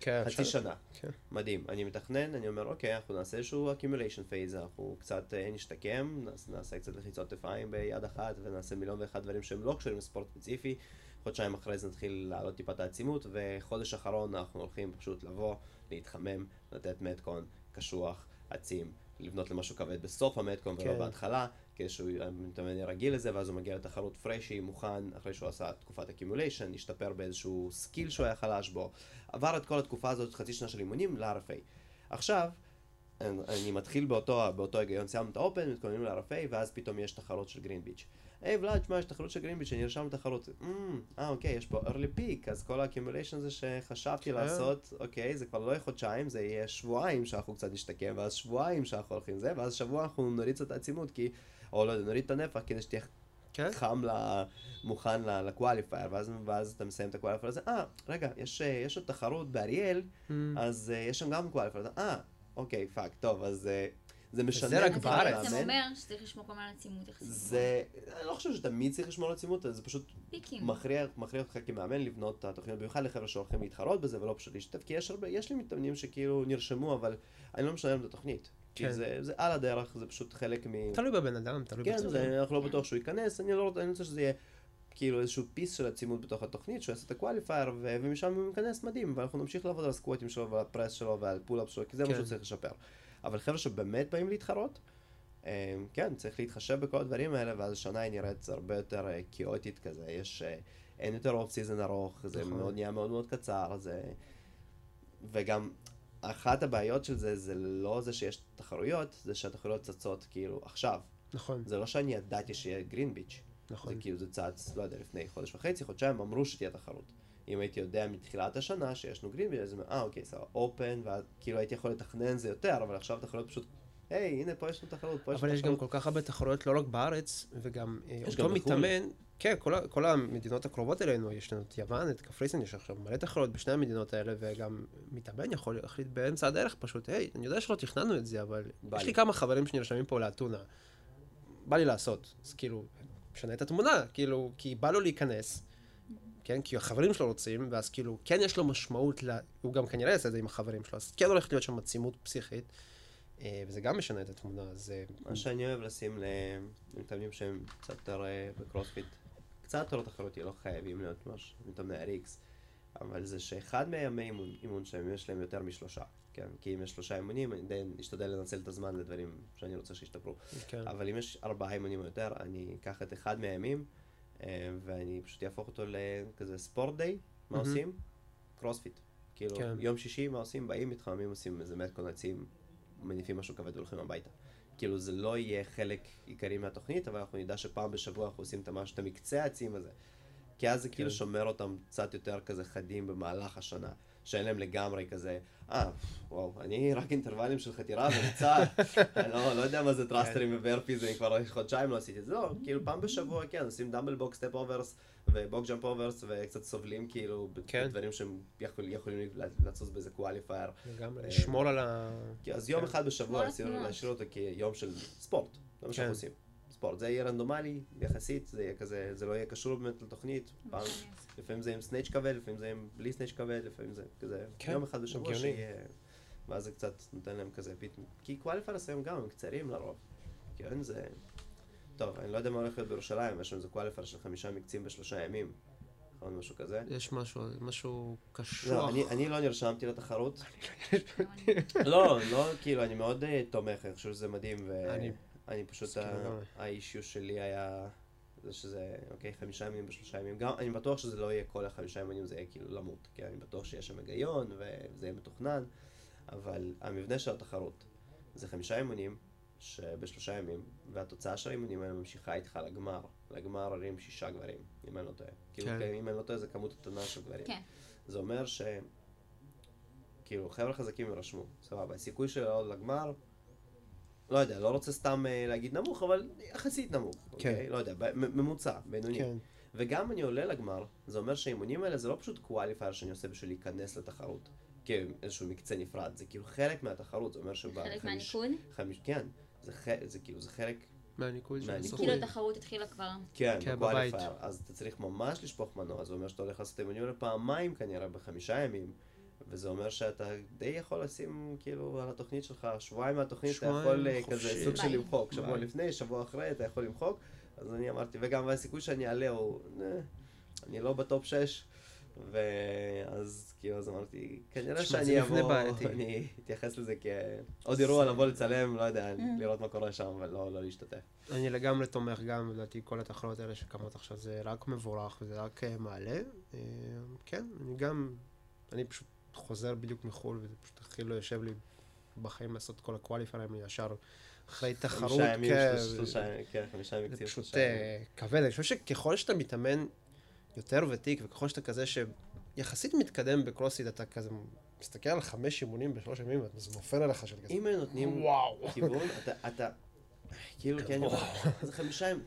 כן, חצי אפשר- שנה. כן. מדהים. אני מתכנן, אני אומר, אוקיי, אנחנו נעשה איזשהו accumulation phase, אנחנו קצת אה, נשתקם, נעשה, קצת לחיצות כתפיים ביד אחת, ונעשה מיליון ואחד דברים שהם לא קשורים לספורט ספציפי. חודשיים אחרי זה נתחיל להעלות טיפה את העצימות, וחודש אחרון אנחנו הולכים פשוט לבוא, להתחמם, לתת metcon, קשוח, עצים, לבנות למשהו כבד בסוף ה metcon ולא כן. בהתחלה, כדי שהוא המתאמן רגיל לזה, ואז הוא מגיע לתחרות fresh, מוכן, אחרי שהוא עשה תקופת accumulation, השתפר באיזשהו skill שהוא היה חלש בו, עבר את כל התקופה הזאת, חצי שנה של אימונים, ל-RFA. עכשיו, אני אני מתחיל באותו, באותו היגיון, סיימנו את ה Open, מתכוננים ל-RFA, ואז פתאום יש תחרות של Green Beach. היי ולאד, שמע, יש תחרות של Green Beach, אני נרשם לתחרות. "אמ, אה, אוקיי, יש פה early peak, אז כל ה-accumulation הזה שחשבתי לעשות, אוקיי, זה כבר לא יהיה חודשיים, זה יהיה שבועיים שאנחנו קצת נשתקם, ואז שבועיים שאנחנו הולכים זה, ואז שבוע אנחנו נוריד קצת את העצימות, כי, או לא יודע, נוריד את הנפח, כדי שתהיה כן, חם, ל, מוכן ל qualifier, ואז, ואז אתה מסיים את ה qualifier הזה, אה, רגע, יש, אה, יש עוד תחרות באריאל, Mm. אז אה, יש שם גם qualifier, אז, אה, אוקיי, fuck, טוב, אז אה, זה משנה. זה רק זה בארץ. בעצם אומר שצריך לשמור כל הזמן על עצימות יחסית. זה, אני לא חושב שתמיד צריך לשמור על עצימות, זה פשוט פיקים. מכריח, מכריח אותך כמאמן לבנות את התוכניות, במיוחד לחבר'ה שהולכים להתחרות בזה ולא פשוט להשתתף, כי יש הרבה, יש לי מתאמנים שכאילו נרשמו, אבל אני לא משנה להם את התוכנית. כי כן. זה, זה על הדרך, זה פשוט חלק מ... תלוי בבן אדם, תלוי כן, בצורה. זה, אנחנו לא בטוח שהוא ייכנס, אני לא רוצה, אני רוצה שזה יהיה כאילו איזשהו piece של עצימות בתוך התוכנית, שהוא יעשה את ה qualifier, ו- ומשם הוא ייכנס מדהים, ואנחנו נמשיך לעבוד על הסקווטים שלו ועל ה press שלו ועל pull-up שלו, כי זה מה כן. שהוא צריך לשפר. אבל חבר'ה שבאמת באים להתחרות, אה, כן, צריך להתחשב בכל הדברים האלה, ואז השנה היא נראית הרבה יותר אה, כאוטית כזה, יש, אה, אין יותר off season ארוך, זה נכון. מאוד נהיה מאוד מאוד קצר, זה... וגם אחת הבעיות של זה, זה לא זה שיש תחרויות, זה שהתחרויות צצות כאילו עכשיו. נכון, זה לא שאני ידעתי שיהיה Green Beach. זה נכון. כאילו זה צץ, לא יודע, לפני חודש וחצי, חודשיים, אמרו שתהיה תחרות. אם הייתי יודע מתחילת השנה שיש לנו Green Beach, אז אה אוקיי, סבבה, Open, וכאילו הייתי יכול לתכנן זה יותר, אבל עכשיו תחרויות פשוט, היי, הנה פה יש לנו תחרות, פה יש אבל לנו יש גם תחרות. כל כך הרבה תחרויות, לא רק בארץ, וגם אה, אותו גם בחו"ל. מתאמן, כן, כל כל המדינות הקרובות אלינו, יש לנו את יוון, את קפריסין, יש עכשיו מלא תחרויות בשני המדינות האלה, וגם מתאמן יכול להחליט באמצע הדרך פשוט, היי, אני יודע שלא תכננו את זה, אבל יש לי." לי. כמה חברים שנרשמים פה לאתונה, בא לי לעשות, אז כאילו, משנה את התמונה, כאילו, כי בא לו להיכנס, כן, כי החברים שלו רוצים, ואז כאילו, כן יש לו משמעות, ל... הוא גם כנראה יעשה את זה עם החברים שלו, אז כן הולכת להיות שם עצימות פסיכית, אה, וזה גם משנה את התמונה, אז... אה, מה שאני אוהב לשים למתאמנים שהם קצת יותר אה, בקרוספיט, קצת יותר תחרותי, לא חייבים להיות ממש מתאמני RX, אבל זה שאחד מהימי אימון, אימון שלהם, יש להם יותר משלושה, כן? כי אם יש שלושה אימונים, אני די אשתדל לנצל את הזמן לדברים שאני רוצה שישתפרו. כן. אבל אם יש ארבעה אימונים או יותר, אני אקח את אחד מהימים, אה, ואני פשוט אהפוך אותו לכזה ספורט דיי, מה מהמם. עושים? קרוספיט. כאילו, כן. יום שישי, מה עושים? באים, מתחממים, עושים איזה עצים מניפים משהו כבד והולכים הביתה. כאילו זה לא יהיה חלק עיקרי מהתוכנית, אבל אנחנו נדע שפעם בשבוע אנחנו עושים את המשהו, את המקצה העצים הזה. כי אז זה כאילו כן. שומר אותם קצת יותר כזה חדים במהלך השנה. שאין להם לגמרי כזה, אה, וואו, אני רק אינטרוולים של חתירה וריצה, [LAUGHS] אני לא, לא יודע מה זה טרסטרים ו burpees, אני כבר חודשיים לא עשיתי את זה, לא, כאילו פעם בשבוע, כן, עושים dumbbell box step overs ו box jump overs, וקצת סובלים כאילו, כן. בדברים שהם יכול, יכולים לצוץ באיזה qualifier. לגמרי, אה, לשמור על ה... כי אז יום כן. אחד בשבוע התנועות. להשאיר אותו כיום של ספורט, זה מה כן. שאנחנו עושים. ספורט, זה יהיה רנדומלי, יחסית, זה יהיה כזה, זה לא יהיה קשור באמת לתוכנית, פעם, לפעמים זה עם snatch כבד, לפעמים זה עם בלי snatch כבד, לפעמים זה כזה, כן, יום אחד בשבוע. שיהיה, ואז זה קצת נותן להם כזה beat, כי qualifiers היום גם הם קצרים לרוב, כן, זה, טוב, אני לא יודע מה הולך להיות בירושלים, יש לנו איזה קואליפר של חמישה מקצים בשלושה ימים, נכון, משהו כזה. יש משהו, משהו קשוח. לא, אני, אני לא נרשמתי לתחרות, [LAUGHS] גם לא, לא, כאילו, אני מאוד אה, תומך, אני חושב שזה מדהים, אני ואני פשוט, מסכים ה- לגמרי. האישיו שלי היה, זה שזה, אוקיי, חמישה ימים בשלושה ימים, גם, אני בטוח שזה לא יהיה כל החמישה ימים, זה יהיה כאילו למות, כי אני בטוח שיש שם היגיון, וזה יהיה מתוכנן, אבל המבנה של התחרות, זה חמישה אימונים, שבשלושה ימים, והתוצאה של האימונים האלה ממשיכה איתך לגמר, לגמר ערים שישה גברים, אם אני לא טועה. כאילו, כן. אם אני לא טועה, זה כמות קטנה של גברים. כן. זה אומר ש... כאילו, חבר'ה חזקים יירשמו, סבבה. הסיכוי שלו לעלות לגמר, לא יודע, לא רוצה סתם אה, להגיד נמוך, אבל יחסית נמוך. כן. אוקיי? לא יודע, ממוצע, בינוני. כן, וגם אני עולה לגמר, זה אומר שהאימונים האלה זה לא פשוט קואליפייר שאני עושה בשביל להיכנס לתחרות. כאיזשהו מקצה נפרד, זה כאילו חלק מהתחרות, זה אומר שבחמיש... חלק מהניקוד. חמיש, כן, זה, ח... זה כאילו, זה חלק מהניקוד של. הסוכנים. כאילו התחרות התחילה כבר. כן, כן, בקואליפייר. אז אתה צריך ממש לשפוך מנוע, זה אומר שאתה הולך לעשות אימונים האלה פעמיים כנראה בחמישה ימים. וזה אומר שאתה די יכול לשים כאילו על התוכנית שלך, שבועיים מהתוכנית אתה יכול אה, חופשי. כזה סוג של. למחוק, שבוע ביי. לפני, שבוע אחרי אתה יכול למחוק, אז אני אמרתי, וגם הסיכוי שאני אעלה הוא, אה, אני לא בטופ 6, ואז כאילו אז אמרתי, כנראה שאני אבוא. אני אתייחס לזה כעוד אירוע לבוא לצלם, לא יודע, לראות מה קורה שם, אבל לא לא להשתתף. אני לגמרי תומך גם, לדעתי, כל התחרות האלה שקמות עכשיו זה רק מבורך וזה רק אה, מעלה. אה, כן, אני גם, אני פשוט חוזר בדיוק מחו"ל וזה פשוט הכי לא יושב לי בחיים לעשות כל הקואליפיירים ישר אחרי תחרות. חמישה ימים, כן, שלוש- שלושה, כן, חמישה ימים זה פשוט ימים. אה, כבד. אני חושב שככל שאתה מתאמן יותר ותיק, וככל שאתה כזה שיחסית מתקדם בקרוספיט, אתה כזה מסתכל על חמש אימונים בשלוש ימים, וזה נופל עליך של כזה. אם היו נותנים. כיוון, אתה, אתה, כאילו, כן, [LAUGHS] זה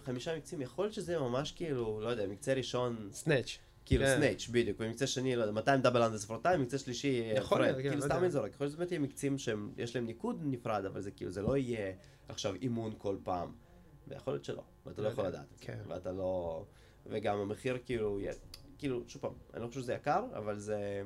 חמישה מקצים, יכול להיות שזה ממש כאילו, לא יודע, מקצה ראשון, snatch. כאילו כן. snatch, בדיוק, ומקצה שני, לא יודע, 200 double unders for time, מקצה שלישי, אה, יכול פרד, להיות, כן, כאילו לא סתם. אני זורק, יכול להיות שזה באמת יהיה מקצים שיש להם ניקוד נפרד, אבל זה כאילו, זה לא יהיה עכשיו אימון כל פעם, ויכול להיות שלא, ואתה לא לא יכול לדעת כן. ואתה לא, וגם המחיר כאילו, כאילו, שוב פעם, אני לא חושב שזה יקר, אבל זה...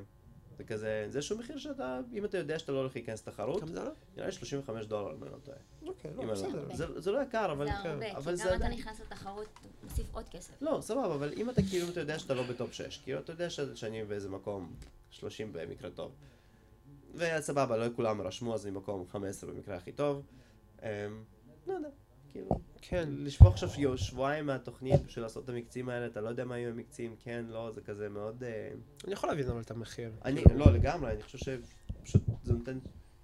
זה כזה, זה איזשהו מחיר שאתה, אם אתה יודע שאתה לא הולך להיכנס לתחרות, כמה זה עלה? נראה לי 35 דולר, אם אני לא טועה. אוקיי, לא, לא בסדר. זה- זה לא יקר, אבל... זה הרבה, אבל כי גם אתה נכנס לתחרות, מוסיף עוד כסף. לא, סבבה, אבל אם אתה כאילו, אם אתה יודע שאתה לא בטופ 6, כאילו, אתה יודע ש- שאני באיזה מקום 30 במקרה טוב. וסבבה, לא כולם רשמו, אז אני מקום 15 במקרה הכי טוב. אמ, לא יודע, כאילו, כן, לשפוך עכשיו יו- שבועיים מהתוכנית בשביל לעשות את המקצים האלה, אתה לא יודע מה יהיו המקצים, כן, לא, זה כזה מאוד... אה, אני יכול להבין אבל את המחיר. אני, כאילו, לא, לגמרי, אני חושב שפשוט זה נותן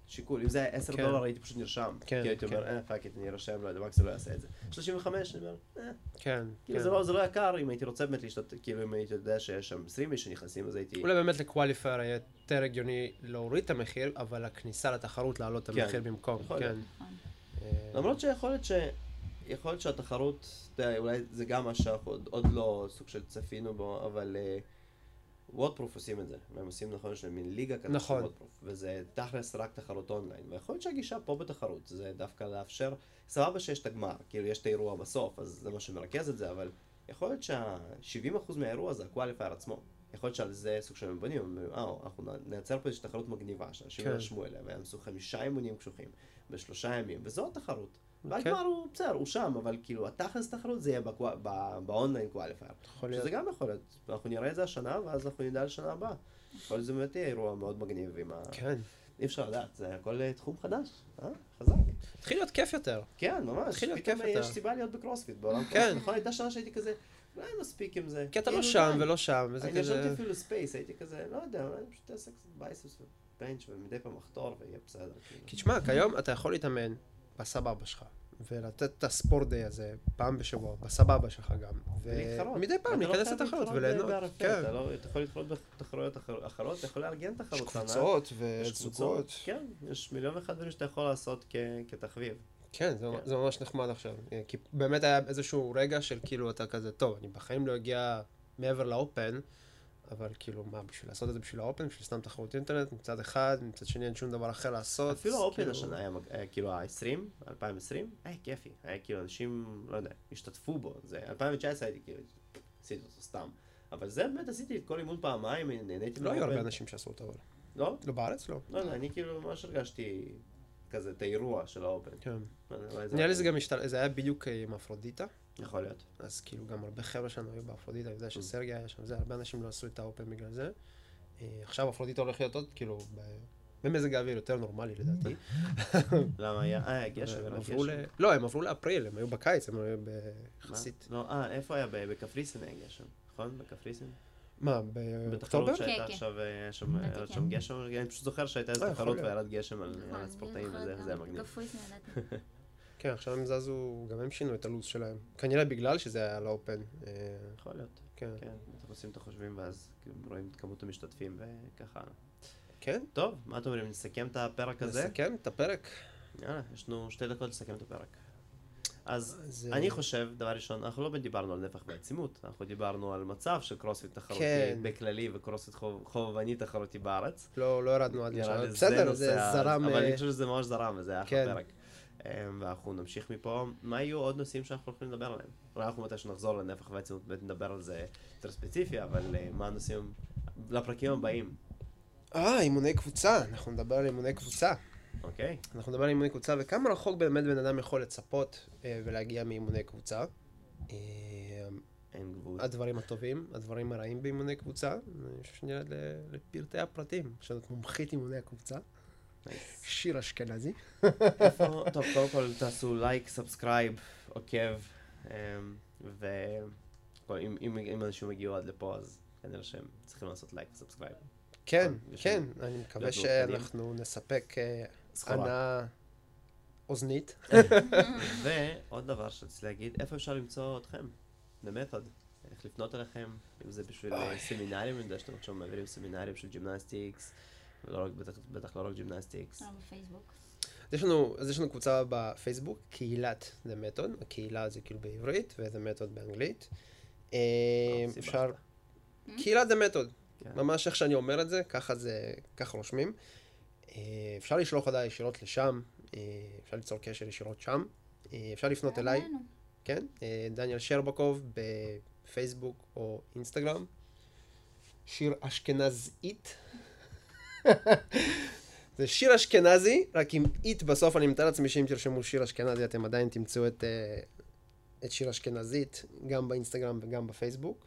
שיקול. אם זה היה 10 כן. דולר הייתי פשוט נרשם. כן, כי הייתי כן. אומר, אה, fuck it, אני ארשם, לא יודע, מקס לא יעשה את זה. 35, אני אומר, אה, כן, כאילו כן. זה לא, זה לא יקר, אם הייתי רוצה באמת להשתתף, כאילו אם הייתי יודע שיש שם 20 איש שנכנסים, אז הייתי... אולי באמת לקואליפייר היה יותר הגיוני להוריד את המחיר, אבל הכניסה לתחרות להעלות את כן, המחיר במקום. כן. אה, למרות שיכול להיות ש... יכול להיות שהתחרות, אתה יודע, אולי זה גם מה שאנחנו עוד, עוד לא סוג של צפינו בו, אבל וודפרוף עושים את זה, והם עושים נכון, להם מין ליגה כזאת נכון. של וודפרוף, וזה תכלס רק תחרות אונליין, ויכול להיות שהגישה פה בתחרות זה דווקא לאפשר, סבבה שיש את הגמר, כאילו יש את האירוע בסוף, אז זה מה שמרכז את זה, אבל יכול להיות שה-70% מהאירוע זה ה qualifier עצמו. יכול להיות שעל זה סוג של הם בונים, אה, אנחנו נייצר פה איזושהי תחרות מגניבה, שאנשים כן. ירשמו אליה, והם עשו חמישה אימונים קשוחים בשלושה ימים, וזו התחרות. כן. והגמר הוא בסדר, הוא שם, אבל כאילו התכלס תחרות זה יהיה ב online qualifier. שזה גם יכול להיות, אנחנו נראה את זה השנה, ואז אנחנו נדע לשנה הבאה. יכול להיות שזה באמת יהיה אירוע מאוד מגניב עם ה... כן. אי אפשר לדעת, זה הכל אה, תחום חדש, אה? חזק. התחיל להיות כיף יותר. כן, ממש. התחיל להיות כיף יש יותר. סיבה להיות בקרוספיט בעולם כן. קרוספיט. נכון, הייתה שנה שהייתי כזה, אולי מספיק עם זה. כי אתה לא כאילו, שם. ולא שם, וזה אני נרשמתי כזה... אפילו ספייס, הייתי כזה, לא יודע, אולי אני פשוט אעשה קצת biceps bench ומדי פעם אחתור ויהיה בסדר. כאילו. כי תשמע, כיום אתה יכול להתאמן בסבבה שלך, ולתת את ה sport day הזה פעם בשבוע, בסבבה שלך גם. ומדי פעם לא להיכנס לתחרות וליהנות. כן, אתה לא- אתה יכול להתחרות בתחרויות אחר- אחרות, אתה יכול לארגן תחרות יש קבוצות, וזוגות. כן, יש מיליון ואחד דברים שאתה יכול לעשות כתחביב. כן, זה, כן. זה ממש נחמד עכשיו. אה, כי באמת היה איזשהו רגע של כאילו אתה כזה, טוב, אני בחיים לא אגיע מעבר לאופן, אבל כאילו, מה, בשביל לעשות את זה בשביל האופן, בשביל סתם תחרות אינטרנט, מצד אחד, מצד שני אין שום דבר אחר לעשות. אפילו האופן כאילו- השנה היה, היה כאילו ה-20, 2020, היה כיפי. היה כאילו אנשים, לא יודע, השתתפו בו. זה 2019 הייתי כאילו, עשיתי אותו סתם. אבל זה באמת עשיתי את כל אימון פעמיים, נהניתי לא היו הרבה מהאופן. אנשים שעשו אותו, אבל. לא? לא בארץ? לא. לא יודע, אני כאילו ממש הרגשתי כזה את האירוע של ה Open. כן. לא זה- נראה לי זה גם השתל... זה היה בדיוק עם אפרודיטה, יכול להיות. אז כאילו גם הרבה חבר'ה שלנו היו באפרודיטה, אני יודע שסרגי היה שם, זה, הרבה אנשים לא עשו את ה Open בגלל זה. אה, עכשיו אפרודיטה הולך להיות עוד, כאילו, במזג האוויר יותר נורמלי לדעתי. [LAUGHS] למה היה? אה, [LAUGHS] היה גשם, הם היה עברו גשם. ל... לא, הם עברו לאפריל, הם היו בקיץ, הם היו מה? ביחסית. לא, אה, איפה היה? בקפריסין היה גשם, נכון? בקפריסין? מה, באוקטובר? שהייתה כן, כן. עכשיו, היה שם לדעתי היה כן. שם גשם, אני פשוט זוכר שהייתה איזו אה, תחרות. וירד גשם על נכון, הספורטאים אני וזה, היה גם מגניב. [LAUGHS] כן, עכשיו הם זזו, גם הם שינו את הלו"ז שלהם. כנראה בגלל שזה היה על האופן. אה, יכול להיות, כן. כן. אתם עושים את החושבים ואז כאילו רואים את כמות המשתתפים וככה. כן? טוב, מה אתם אומרים? נסכם את הפרק הזה? נסכם את הפרק. יאללה, יש לנו שתי דקות לסכם את הפרק. אז אני אה, חושב, דבר ראשון, אנחנו לא דיברנו על נפח ועצימות, אנחנו דיברנו על מצב של קרוספיט תחרותי כן. בכללי וקרוספיט חוב- חובבני תחרותי בארץ. לא, לא ירדנו עד לשם. בסדר, זה ה- זרם... אבל אה, אני חושב שזה ממש זרם, וזה היה כן. אחלה פרק. אמ, ואנחנו נמשיך מפה. מה יהיו עוד נושאים שאנחנו הולכים לדבר עליהם? אולי אנחנו מתי שנחזור לנפח ועצימות באמת נדבר על זה יותר ספציפי, אבל אה, מה הנושאים לפרקים הבאים, אה, אימוני קבוצה. אנחנו נדבר על אימוני קבוצה. אוקיי? אנחנו נדבר על אימוני קבוצה, וכמה רחוק באמת בן אדם יכול לצפות אה, ולהגיע מאימוני קבוצה. אה, אין גבול. הדברים הטובים, הדברים הרעים באימוני קבוצה. אני חושב שנרד ל- לפרטי הפרטים. יש לנו את מומחית אימוני הקבוצה. שיר אשכנזי. איפה- [LAUGHS] טוב, קודם כל תעשו לייק, subscribe, עוקב, אמ, ואם אם- אם אנשים הגיעו עד לפה, אז כנראה שהם צריכים לעשות לייק ו subscribe. כן, יש כן, אני מקווה. שאנחנו נספק אה. הנאה האוזנית. [LAUGHS] ועוד דבר שרציתי להגיד, איפה אפשר למצוא אתכם? ב-Method. איך לפנות אליכם, אם זה בשביל אה, סמינרים, אני יודע שאתם עכשיו מעבירים סמינרים של gymnastics, ולא רק, בטח, בטח לא רק gymnastics. לא בפייסבוק. יש לנו, אז יש לנו קבוצה בפייסבוק, קהילת The Method, הקהילה זה כאילו בעברית, ו-The Method באנגלית. אה, סיבכת. אפשר... קהילת The Method, כן. ממש איך שאני אומר את זה, ככה זה, ככה רושמים. אה, אפשר לשלוח הודעה ישירות לשם, אה, אפשר ליצור קשר ישירות שם. אה, אפשר לפנות אליי. כן? אה, דניאל שרבקוב בפייסבוק או אינסטגרם. שיר אשכנזית. [LAUGHS] זה שיר אשכנזי, רק עם אית בסוף, אני מתאר לעצמי שאם תרשמו שיר אשכנזי, אתם עדיין תמצאו את, אה, את שיר אשכנזית, גם באינסטגרם וגם בפייסבוק.